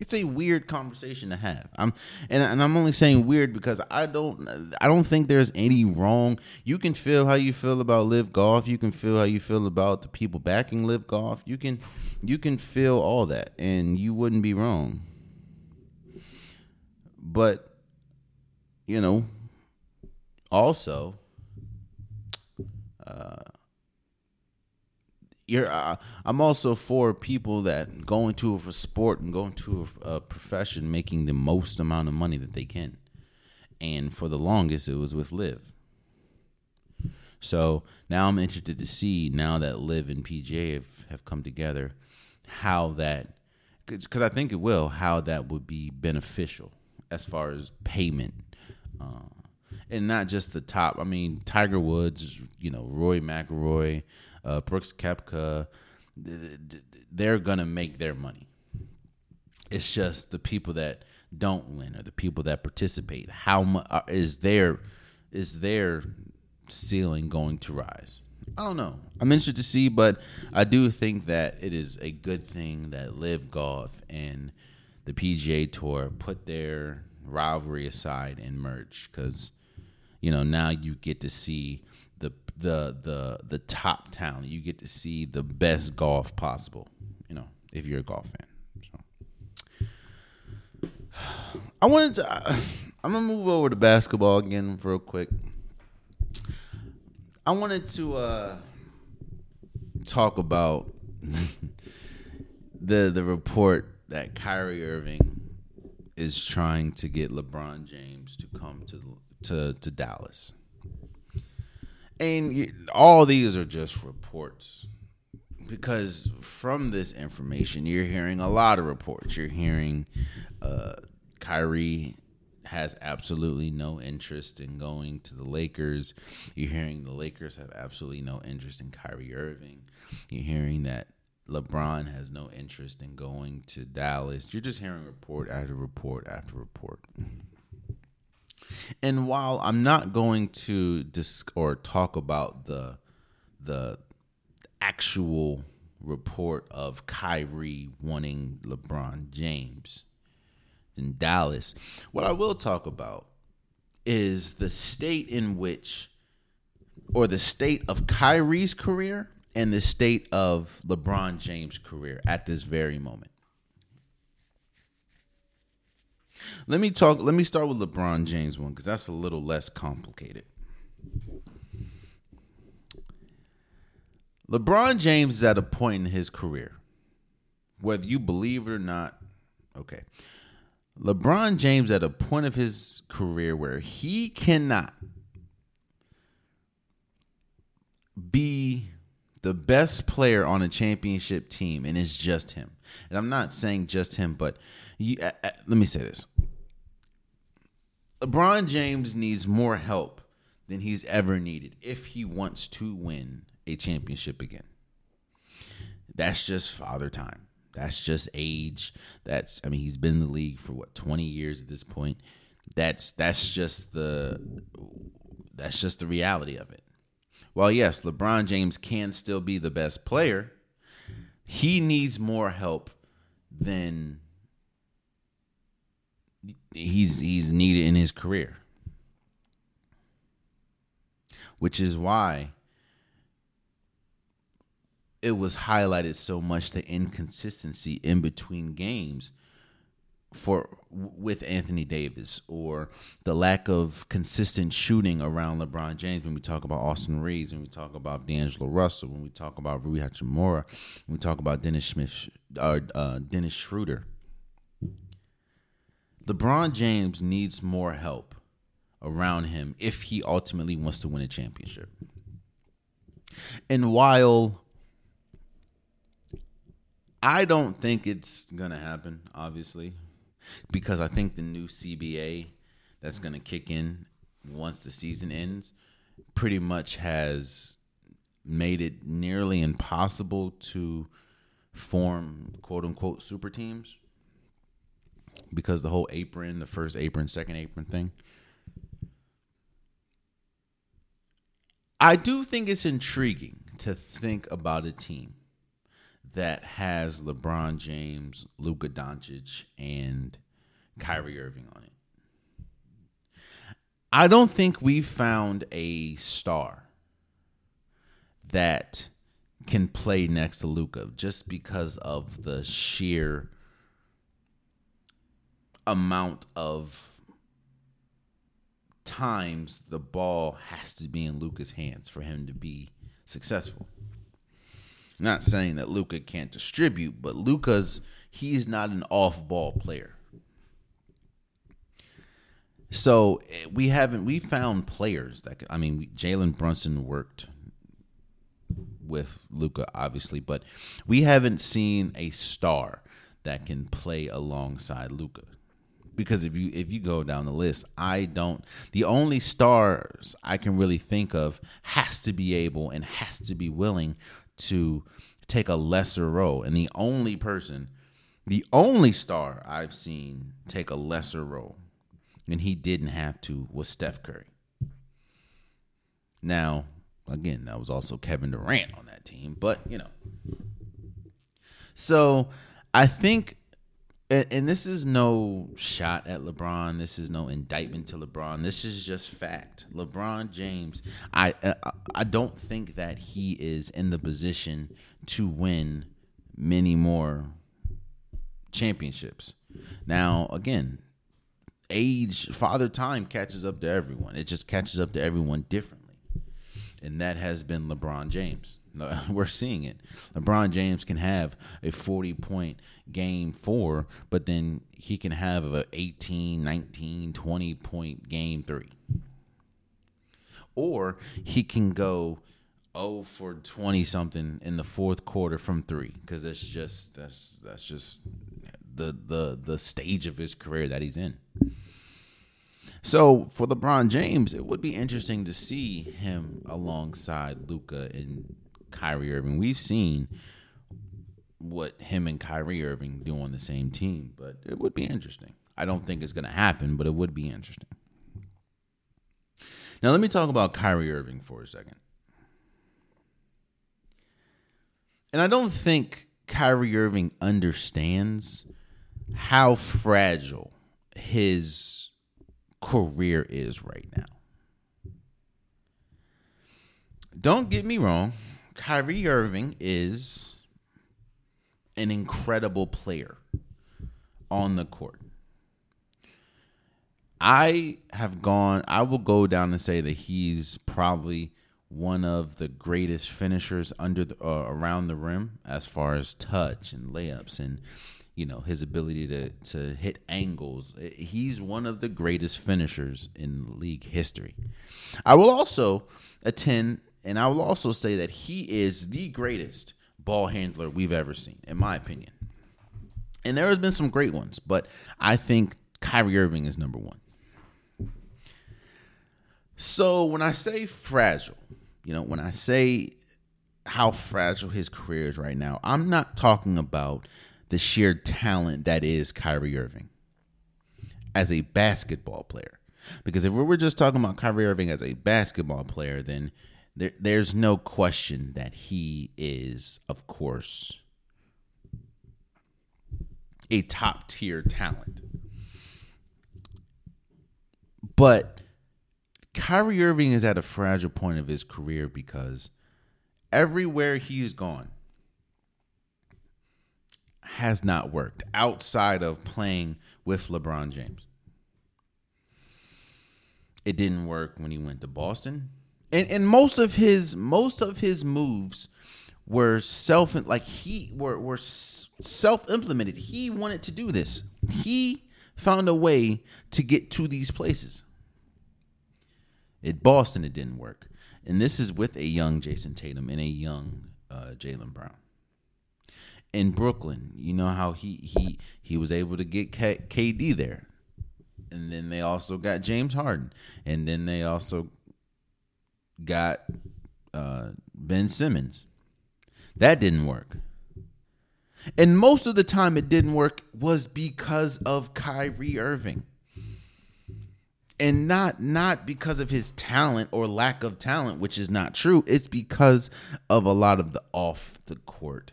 it's a weird conversation to have. I'm and, and I'm only saying weird because I don't I don't think there's any wrong. You can feel how you feel about LIV golf. You can feel how you feel about the people backing LIV golf. You can you can feel all that and you wouldn't be wrong. But you know, also uh you're uh, I'm also for people that go into a sport and go into a, a, profession making the most amount of money that they can. And for the longest it was with LIV. So now I'm interested to see now that LIV and PJ have, have come together how that because I think it will how that would be beneficial as far as payment. Uh, and not just the top. I mean, Tiger Woods, you know, Roy McIlroy, uh, Brooks Koepka, they're gonna make their money. It's just the people that don't win or the people that participate. How much uh, is their is their ceiling going to rise? I don't know. I'm interested to see, but I do think that it is a good thing that LIV Golf and the PGA Tour put their rivalry aside and merge because you know now you get to see the the the the top talent. You get to see the best golf possible. You know, if you're a golf fan. So I wanted to. Uh, I'm gonna move over to basketball again real quick. I wanted to uh, talk about *laughs* the the report that Kyrie Irving is trying to get LeBron James to come to to to Dallas and all these are just reports because from this information you're hearing a lot of reports you're hearing uh, Kyrie has absolutely no interest in going to the Lakers. You're hearing the Lakers have absolutely no interest in Kyrie Irving. You're hearing that LeBron has no interest in going to Dallas. You're just hearing report after report after report. And while I'm not going to disc or talk about the the actual report of Kyrie wanting LeBron James in Dallas, what I will talk about is the state in which or the state of Kyrie's career and the state of LeBron James' career at this very moment. Let me talk. Let me start with LeBron James one because that's a little less complicated. LeBron James is at a point in his career, whether you believe it or not. Okay, LeBron James at a point of his career where he cannot be the best player on a championship team, and it's just him. And I'm not saying just him, but you, uh, uh, let me say this: LeBron James needs more help than he's ever needed if he wants to win a championship again. That's just father time. That's just age. That's I mean he's been in the league for what 20 years at this point. That's that's just the that's just the reality of it. While yes, LeBron James can still be the best player, he needs more help than he's he's needed in his career. Which is why it was highlighted so much the inconsistency in between games for with Anthony Davis or the lack of consistent shooting around LeBron James when we talk about Austin Reaves, when we talk about D'Angelo Russell, when we talk about Rui Hachimura, when we talk about Dennis Smith or uh, Dennis Schroeder. LeBron James needs more help around him if he ultimately wants to win a championship. And while I don't think it's going to happen, obviously, because I think the new CBA that's going to kick in once the season ends pretty much has made it nearly impossible to form quote unquote super teams because the whole apron, the first apron, second apron thing. I do think it's intriguing to think about a team that has LeBron James, Luka Doncic, and Kyrie Irving on it. I don't think we've found a star that can play next to Luka just because of the sheer amount of times the ball has to be in Luka's hands for him to be successful. Not saying that Luka can't distribute, but Luka's he's not an off-ball player. So we haven't we found players that I mean Jalen Brunson worked with Luka obviously, but we haven't seen a star that can play alongside Luka. because if you if you go down the list, I don't. The only stars I can really think of has to be able and has to be willing to take a lesser role, and the only person, the only star I've seen take a lesser role, and he didn't have to was Steph Curry. Now, again, that was also Kevin Durant on that team, but you know, so I think and, and, this is no shot at LeBron. This is no indictment to LeBron. This is just fact. LeBron James, I uh, I don't think that he is in the position to win many more championships. Now, again, age, father time catches up to everyone. It just catches up to everyone differently. And that has been LeBron James. *laughs* We're seeing it. LeBron James can have a 40 point game four, but then he can have a 18, 19, 20 point game three. Or he can go 0 for 20 something in the fourth quarter from three because that's just that's that's just the the the stage of his career that he's in. So for LeBron James, it would be interesting to see him alongside Luka and Kyrie Irving. We've seen what him and Kyrie Irving do on the same team, but it would be interesting. I don't think it's going to happen, but it would be interesting. Now, let me talk about Kyrie Irving for a second. And I don't think Kyrie Irving understands how fragile his career is right now. Don't get me wrong, Kyrie Irving is an incredible player on the court. I have gone, I will go down and say that he's probably one of the greatest finishers under the, uh, around the rim as far as touch and layups and you know his ability to to hit angles. He's one of the greatest finishers in league history. I will also attend and I will also say that he is the greatest ball handler we've ever seen in my opinion. And there has been some great ones, but I think Kyrie Irving is number 1. So when I say fragile, you know, when I say how fragile his career is right now, I'm not talking about the sheer talent that is Kyrie Irving as a basketball player. Because if we were just talking about Kyrie Irving as a basketball player, then there, there's no question that he is, of course, a top tier talent. But Kyrie Irving is at a fragile point of his career because everywhere he's gone has not worked outside of playing with LeBron James. It didn't work when he went to Boston. And and most of his most of his moves were self like he were were self implemented. He wanted to do this. He found a way to get to these places. At Boston, it didn't work. And this is with a young Jayson Tatum and a young uh, Jaylen Brown. In Brooklyn, you know how he he he was able to get K- KD there, and then they also got James Harden, and then they also got uh, Ben Simmons. That didn't work. And most of the time it didn't work was because of Kyrie Irving. And not not because of his talent or lack of talent which is not true. It's because of a lot of the off the court.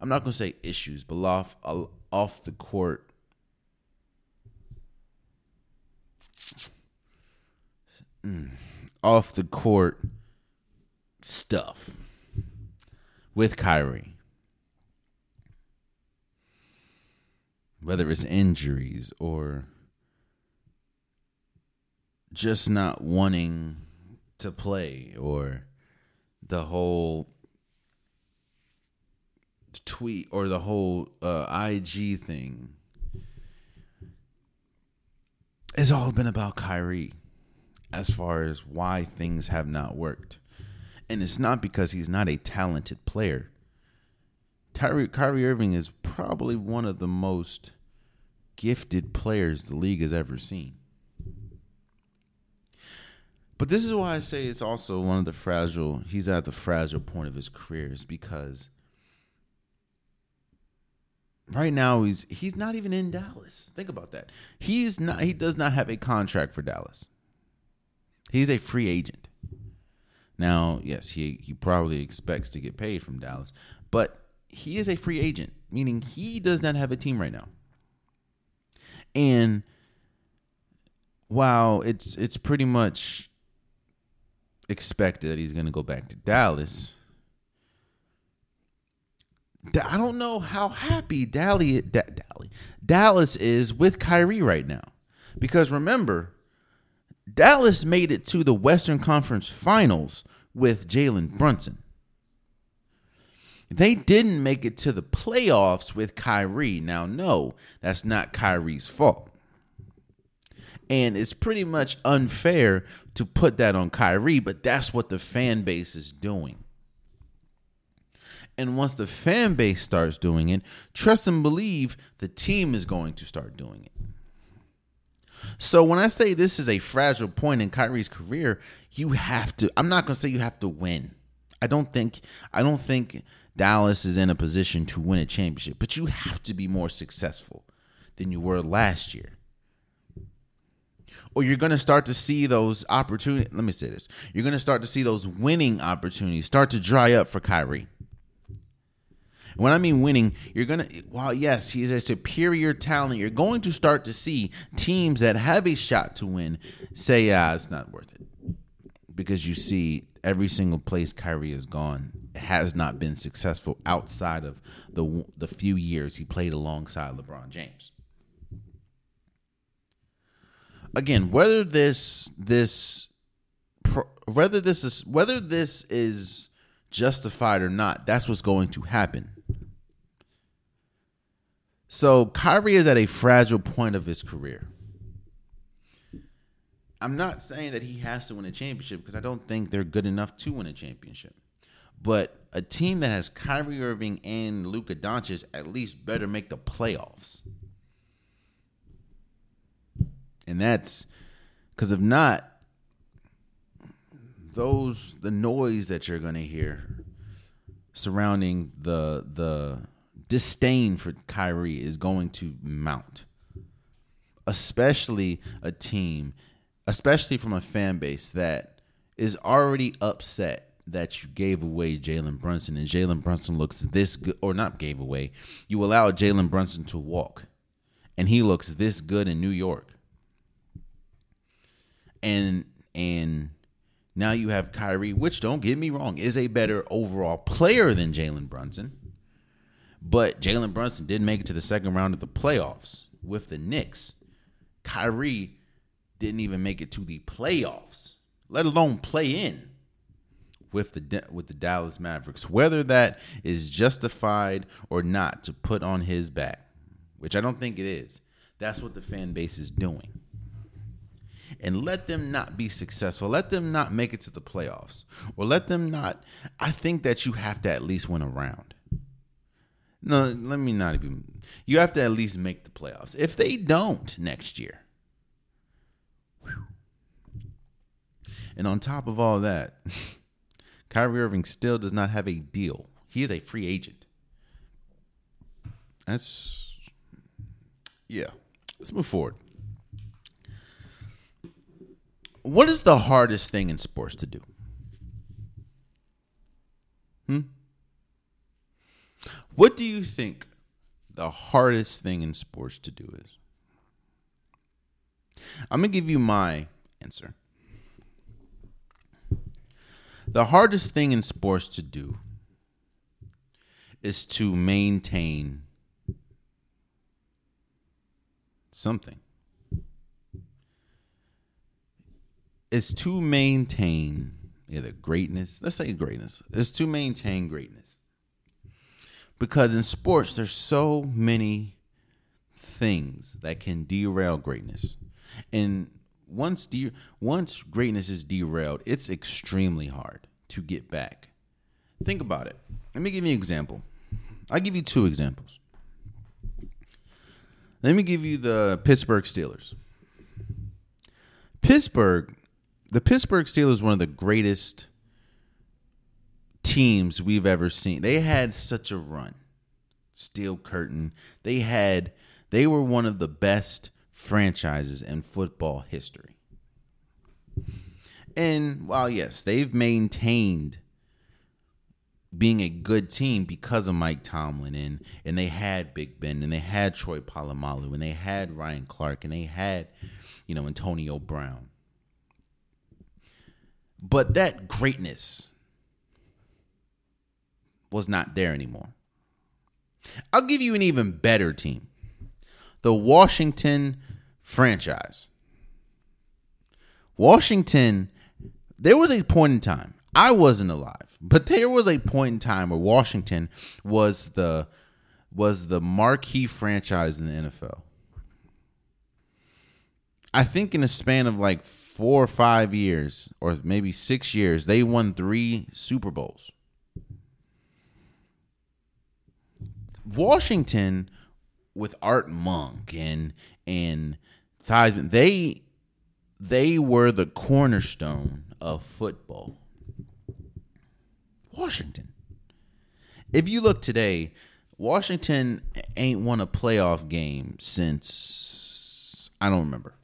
I'm not going to say issues but off off the court. Mm, off the court stuff with Kyrie whether it's injuries or just not wanting to play or the whole tweet or the whole uh, IG thing. It's all been about Kyrie as far as why things have not worked. And it's not because he's not a talented player. Kyrie, Kyrie Irving is probably one of the most gifted players the league has ever seen. But this is why I say it's also one of the fragile. He's at the fragile point of his career, is because right now he's he's not even in Dallas. Think about that. He's not. He does not have a contract for Dallas. He's a free agent. Now, yes, he he probably expects to get paid from Dallas, but he is a free agent, meaning he does not have a team right now. And while it's it's pretty much expected that he's going to go back to Dallas. I don't know how happy Dally, Dally, Dallas is with Kyrie right now. Because remember, Dallas made it to the Western Conference Finals with Jalen Brunson. They didn't make it to the playoffs with Kyrie. Now, no, that's not Kyrie's fault. And it's pretty much unfair to put that on Kyrie, but that's what the fan base is doing. And once the fan base starts doing it, trust and believe the team is going to start doing it. So when I say this is a fragile point in Kyrie's career, you have to I'm not going to say you have to win. I don't think I don't think Dallas is in a position to win a championship, but you have to be more successful than you were last year. Or you're going to start to see those opportunities. Let me say this. You're going to start to see those winning opportunities start to dry up for Kyrie. When I mean winning, you're going to, while yes, he is a superior talent, you're going to start to see teams that have a shot to win say, yeah, it's not worth it. Because you see, every single place Kyrie has gone has not been successful outside of the the few years he played alongside LeBron James. Again, whether this this whether this is whether this is justified or not, that's what's going to happen. So Kyrie is at a fragile point of his career. I'm not saying that he has to win a championship because I don't think they're good enough to win a championship. But a team that has Kyrie Irving and Luka Doncic at least better make the playoffs. And that's because if not, those the noise that you're gonna hear surrounding the the disdain for Kyrie is going to mount. Especially a team, especially from a fan base that is already upset that you gave away Jalen Brunson and Jalen Brunson looks this good, or not gave away, you allowed Jalen Brunson to walk and he looks this good in New York. And, and, now you have Kyrie, which don't get me wrong, is a better overall player than Jalen Brunson. But Jalen Brunson did make it to the second round of the playoffs with the Knicks. Kyrie didn't even make it to the playoffs, let alone play in with the with the Dallas Mavericks. Whether that is justified or not to put on his back, which I don't think it is. That's what the fan base is doing. And let them not be successful. Let them not make it to the playoffs. Or let them not I think that you have to at least win a round. No, let me not even. You have to at least make the playoffs. If they don't next year, and on top of all that, *laughs* Kyrie Irving still does not have a deal. He is a free agent. That's yeah. Let's move forward. What is the hardest thing in sports to do? Hmm? What do you think the hardest thing in sports to do is? I'm going to give you my answer. The hardest thing in sports to do is to maintain something. It's to maintain either greatness, let's say greatness. It's to maintain greatness because in sports there's so many things that can derail greatness. And once de- once greatness is derailed it's extremely hard to get back. Think about it. Let me give you an example. I'll give you two examples. Let me give you the pittsburgh steelers. Pittsburgh the pittsburgh steelers one of the greatest teams we've ever seen. They had such a run. Steel curtain. They had they were one of the best franchises in football history. And while yes, they've maintained being a good team because of Mike Tomlin and and they had Big Ben and they had Troy Polamalu and they had Ryan Clark and they had you know Antonio Brown. But that greatness was not there anymore. I'll give you an even better team the Washington franchise. Washington, there was a point in time, I wasn't alive, but there was a point in time where Washington was the was the marquee franchise in the NFL. I think in a span of like four or five years, or maybe six years, they won three Super Bowls. Washington with Art Monk and and Theismann, they they were the cornerstone of football. Washington. if you look today, Washington ain't won a playoff game since I don't remember.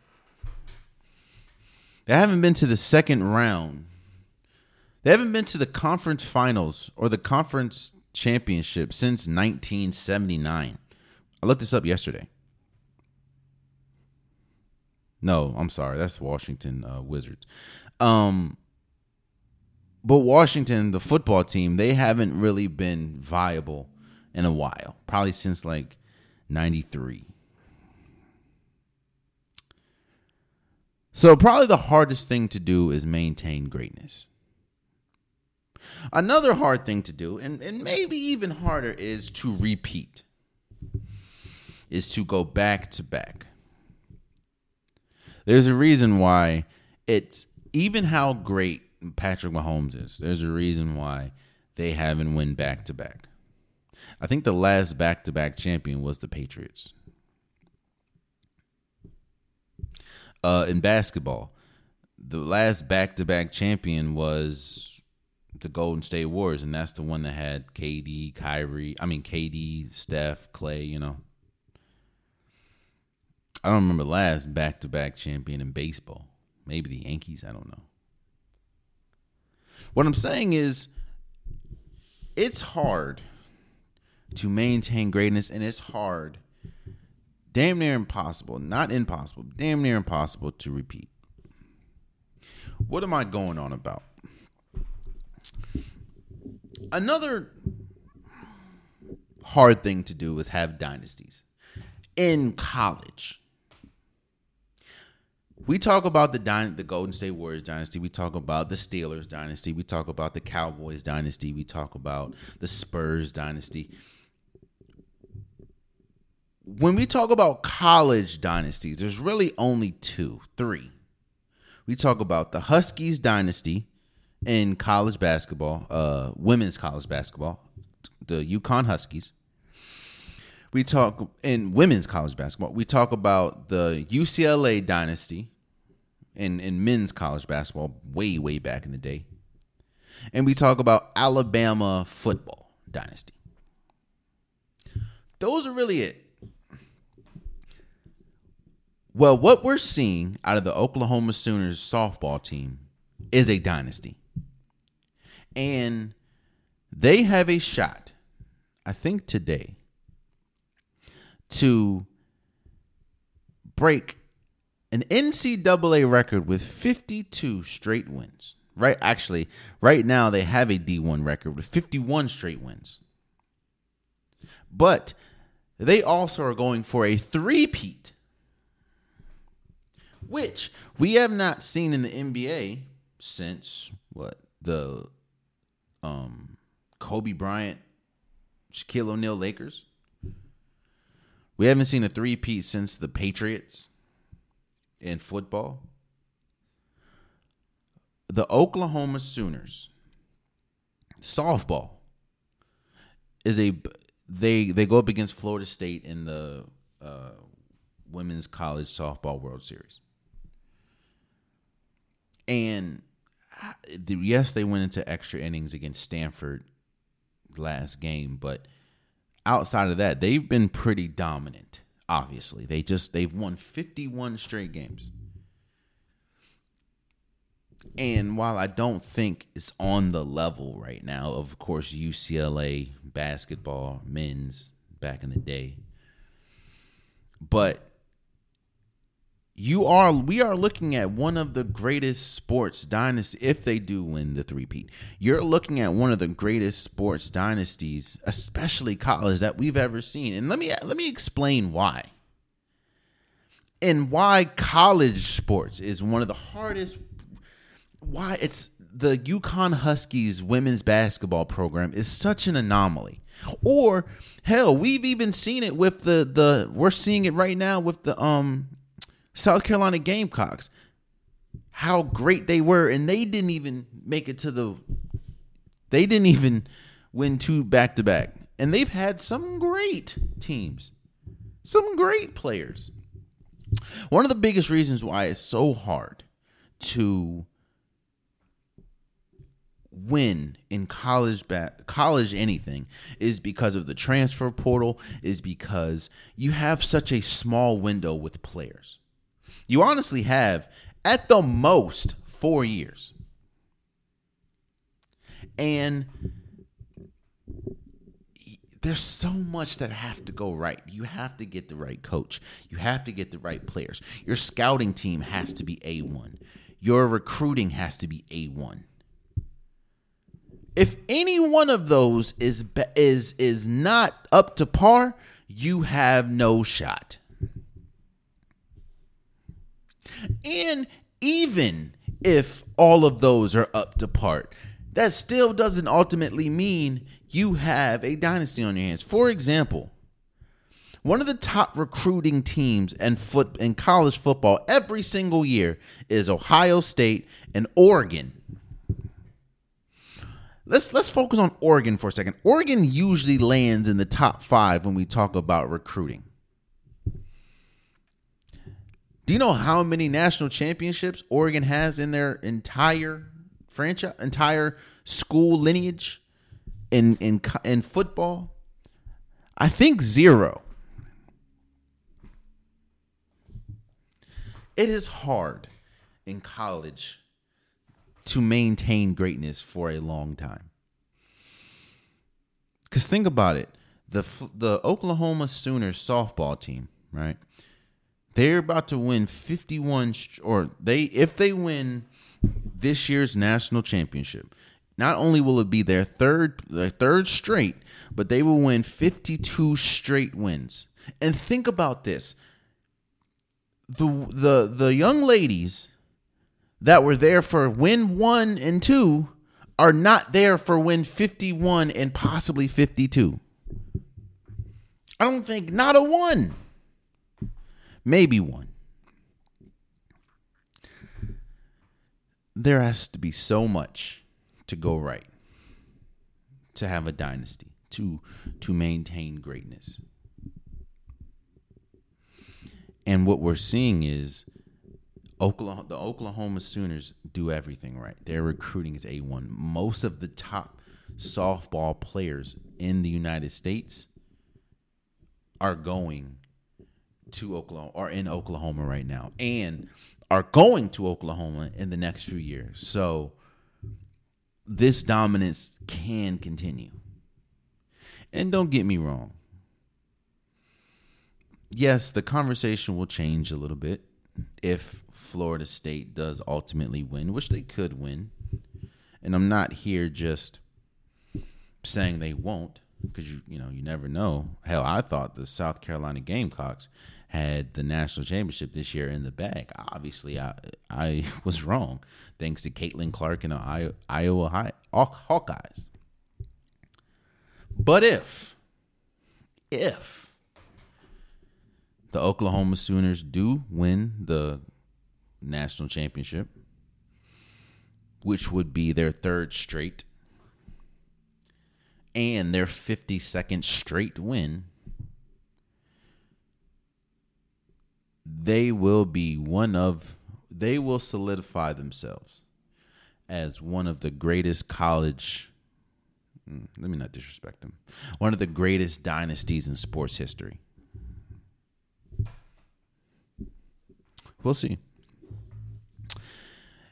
They haven't been to the second round. They haven't been to the conference finals or the conference championship since 1979. I looked this up yesterday. No, I'm sorry. That's Washington uh, Wizards. Um, but Washington, the football team, they haven't really been viable in a while, probably since like 93. So, probably the hardest thing to do is maintain greatness. Another hard thing to do, and, and maybe even harder, is to repeat, is to go back to back. There's a reason why it's even how great Patrick Mahomes is. There's a reason why they haven't won back to back. I think the last back to back champion was the Patriots. Uh, in basketball, the last back to back champion was the Golden State Warriors, and that's the one that had KD, Kyrie, I mean KD, Steph, Clay, you know. I don't remember last back to back champion in baseball. Maybe the Yankees, I don't know. What I'm saying is it's hard to maintain greatness and it's hard damn near impossible, not impossible, damn near impossible to repeat. What am I going on about? Another hard thing to do is have dynasties in college. We talk about the dy- the Golden State Warriors dynasty. We talk about the Steelers dynasty. We talk about the Cowboys dynasty. We talk about the Spurs dynasty when we talk about college dynasties, there's really only two, three. We talk about the Huskies dynasty in college basketball, uh, women's college basketball, the UConn Huskies. We talk in women's college basketball. We talk about the UCLA dynasty in, in men's college basketball way, way back in the day. And we talk about Alabama football dynasty. Those are really it. Well, what we're seeing out of the Oklahoma Sooners softball team is a dynasty. And they have a shot, I think today, to break an NCAA record with 52 straight wins. Right, actually, right now they have a D1 record with 51 straight wins. But they also are going for a three-peat which we have not seen in the NBA since what the um Kobe Bryant, Shaquille O'Neal Lakers. We haven't seen a three-peat since the Patriots in football. The Oklahoma Sooners softball is a they they go up against Florida State in the uh, women's college softball World Series. And yes, they went into extra innings against Stanford last game, but outside of that, they've been pretty dominant. Obviously, they just they've won 51 straight games. And while I don't think it's on the level right now, of course, UCLA basketball men's back in the day, but you are we are looking at one of the greatest sports dynasties if they do win the three-peat. You're looking at one of the greatest sports dynasties, especially college that we've ever seen. And let me let me explain why. And why college sports is one of the hardest why it's the UConn Huskies women's basketball program is such an anomaly. Or hell, we've even seen it with the the we're seeing it right now with the um South Carolina Gamecocks, how great they were, and they didn't even make it to the. They didn't even win two back to back, and they've had some great teams, some great players. One of the biggest reasons why it's so hard to win in college ba- college anything is because of the transfer portal is because you have such a small window with players. You honestly have at the most 4 years. And there's so much that have to go right. You have to get the right coach. You have to get the right players. Your scouting team has to be A1. Your recruiting has to be A1. If any one of those is is is not up to par, you have no shot. And even if all of those are up to part, that still doesn't ultimately mean you have a dynasty on your hands. For example, one of the top recruiting teams in foot in college football every single year is Ohio State and Oregon. Let's let's focus on Oregon for a second. Oregon usually lands in the top 5 when we talk about recruiting. Do you know how many national championships Oregon has in their entire franchise, entire school lineage in in in football? I think zero. It is hard in college to maintain greatness for a long time. Cuz think about it. The the Oklahoma Sooners softball team, right? They're about to win 51 or they if they win this year's national championship. Not only will it be their third their third straight, but they will win 52 straight wins. And think about this. The the the young ladies that were there for win 1 and 2 are not there for win 51 and possibly 52. I don't think not a one. Maybe one. there has to be so much to go right to have a dynasty to to maintain greatness and what we're seeing is Oklahoma, the Oklahoma Sooners do everything right. Their recruiting is A1. Most of the top softball players in the United States are going to Oklahoma or in Oklahoma right now. And are going to Oklahoma in the next few years. So this dominance can continue. And don't get me wrong. Yes, the conversation will change a little bit if Florida State does ultimately win, which they could win. And I'm not here just saying they won't because you you know you never know. Hell, I thought the South Carolina Gamecocks had the national championship this year in the bag. Obviously, I I *laughs* was wrong, thanks to Caitlin Clark and the Iowa High, Hawkeyes. But if if the Oklahoma Sooners do win the national championship, which would be their third straight and their 52nd straight win, they will be one of they will solidify themselves as one of the greatest college hmm, let me not disrespect them one of the greatest dynasties in sports history. We'll see.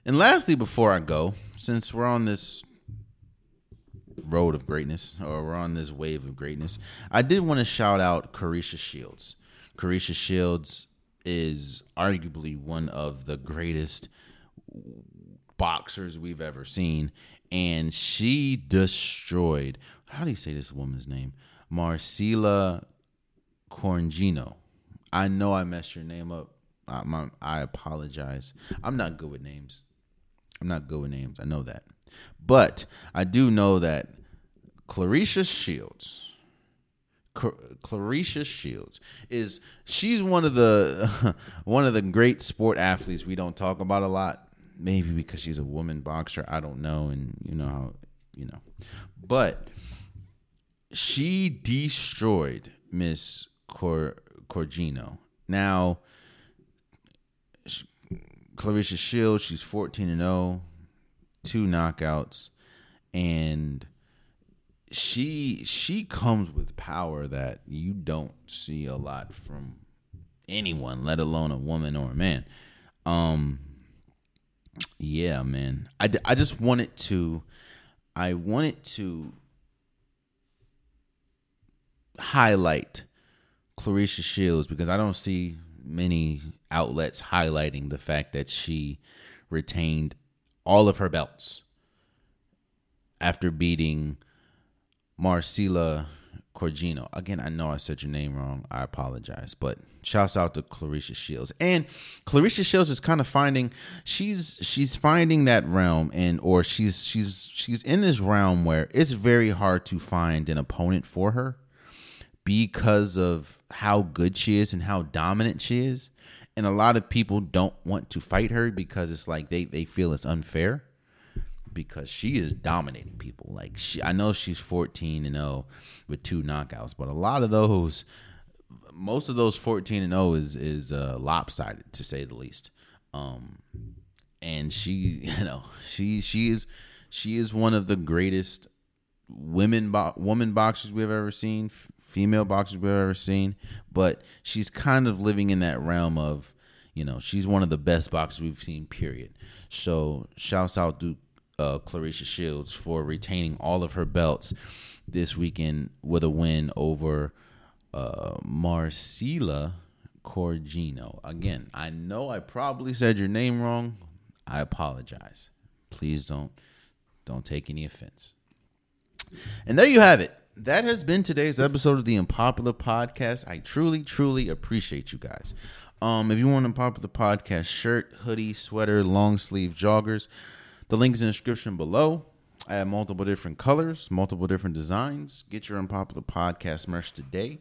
And lastly before i go since we're on this road of greatness or we're on this wave of greatness i did want to shout out Claressa Shields. Claressa Shields is arguably one of the greatest boxers we've ever seen. And she destroyed, how do you say this woman's name? Marcela Corngino. I know I messed your name up. I, I apologize. I'm not good with names. I'm not good with names. I know that. But I do know that Claressa Shields Claressa Shields is she's one of the *laughs* one of the great sport athletes we don't talk about a lot. Maybe because she's a woman boxer, I don't know, and you know how you know, but she destroyed Miss Cor- Corgino. Now, Claressa Shields, she's fourteen and zero, two knockouts, and she she comes with power that you don't see a lot from anyone, let alone a woman or a man. Um yeah, man. I, I just wanted to I wanted to highlight Claressa Shields because I don't see many outlets highlighting the fact that she retained all of her belts after beating Marcela Corgino. Again, I know I said your name wrong. I apologize, but shouts out to Claressa Shields. And Claressa Shields is kind of finding she's she's finding that realm and or she's she's she's in this realm where it's very hard to find an opponent for her because of how good she is and how dominant she is. And a lot of people don't want to fight her because it's like they, they feel it's unfair because she is dominating people. Like she I know she's 14 and 0 with two knockouts, but a lot of those most of those 14 and 0 is is uh, lopsided to say the least. Um and she, *laughs* you know, she she is she is one of the greatest women bo- woman boxers we've ever seen, f- female boxers we've ever seen, but she's kind of living in that realm of, you know, she's one of the best boxers we've seen. Period. So shouts out to uh, Claressa Shields for retaining all of her belts this weekend with a win over uh, Marcela Corgino. Again, I know I probably said your name wrong. I apologize. Please don't don't take any offense. And there you have it. That has been today's episode of the Unpopular Podcast. I truly, truly appreciate you guys. Um, if you want an Unpopular Podcast shirt, hoodie, sweater, long sleeve joggers, the link is in the description below. I have multiple different colors, multiple different designs. Get your unpopular podcast merch today.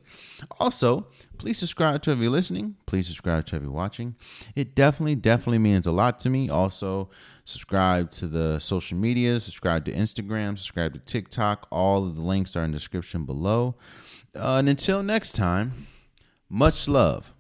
Also, please subscribe to if you're listening. Please subscribe to if you're watching. It definitely, definitely means a lot to me. Also, subscribe to the social media, subscribe to Instagram, subscribe to TikTok. All of the links are in the description below. Uh, and until next time, much love.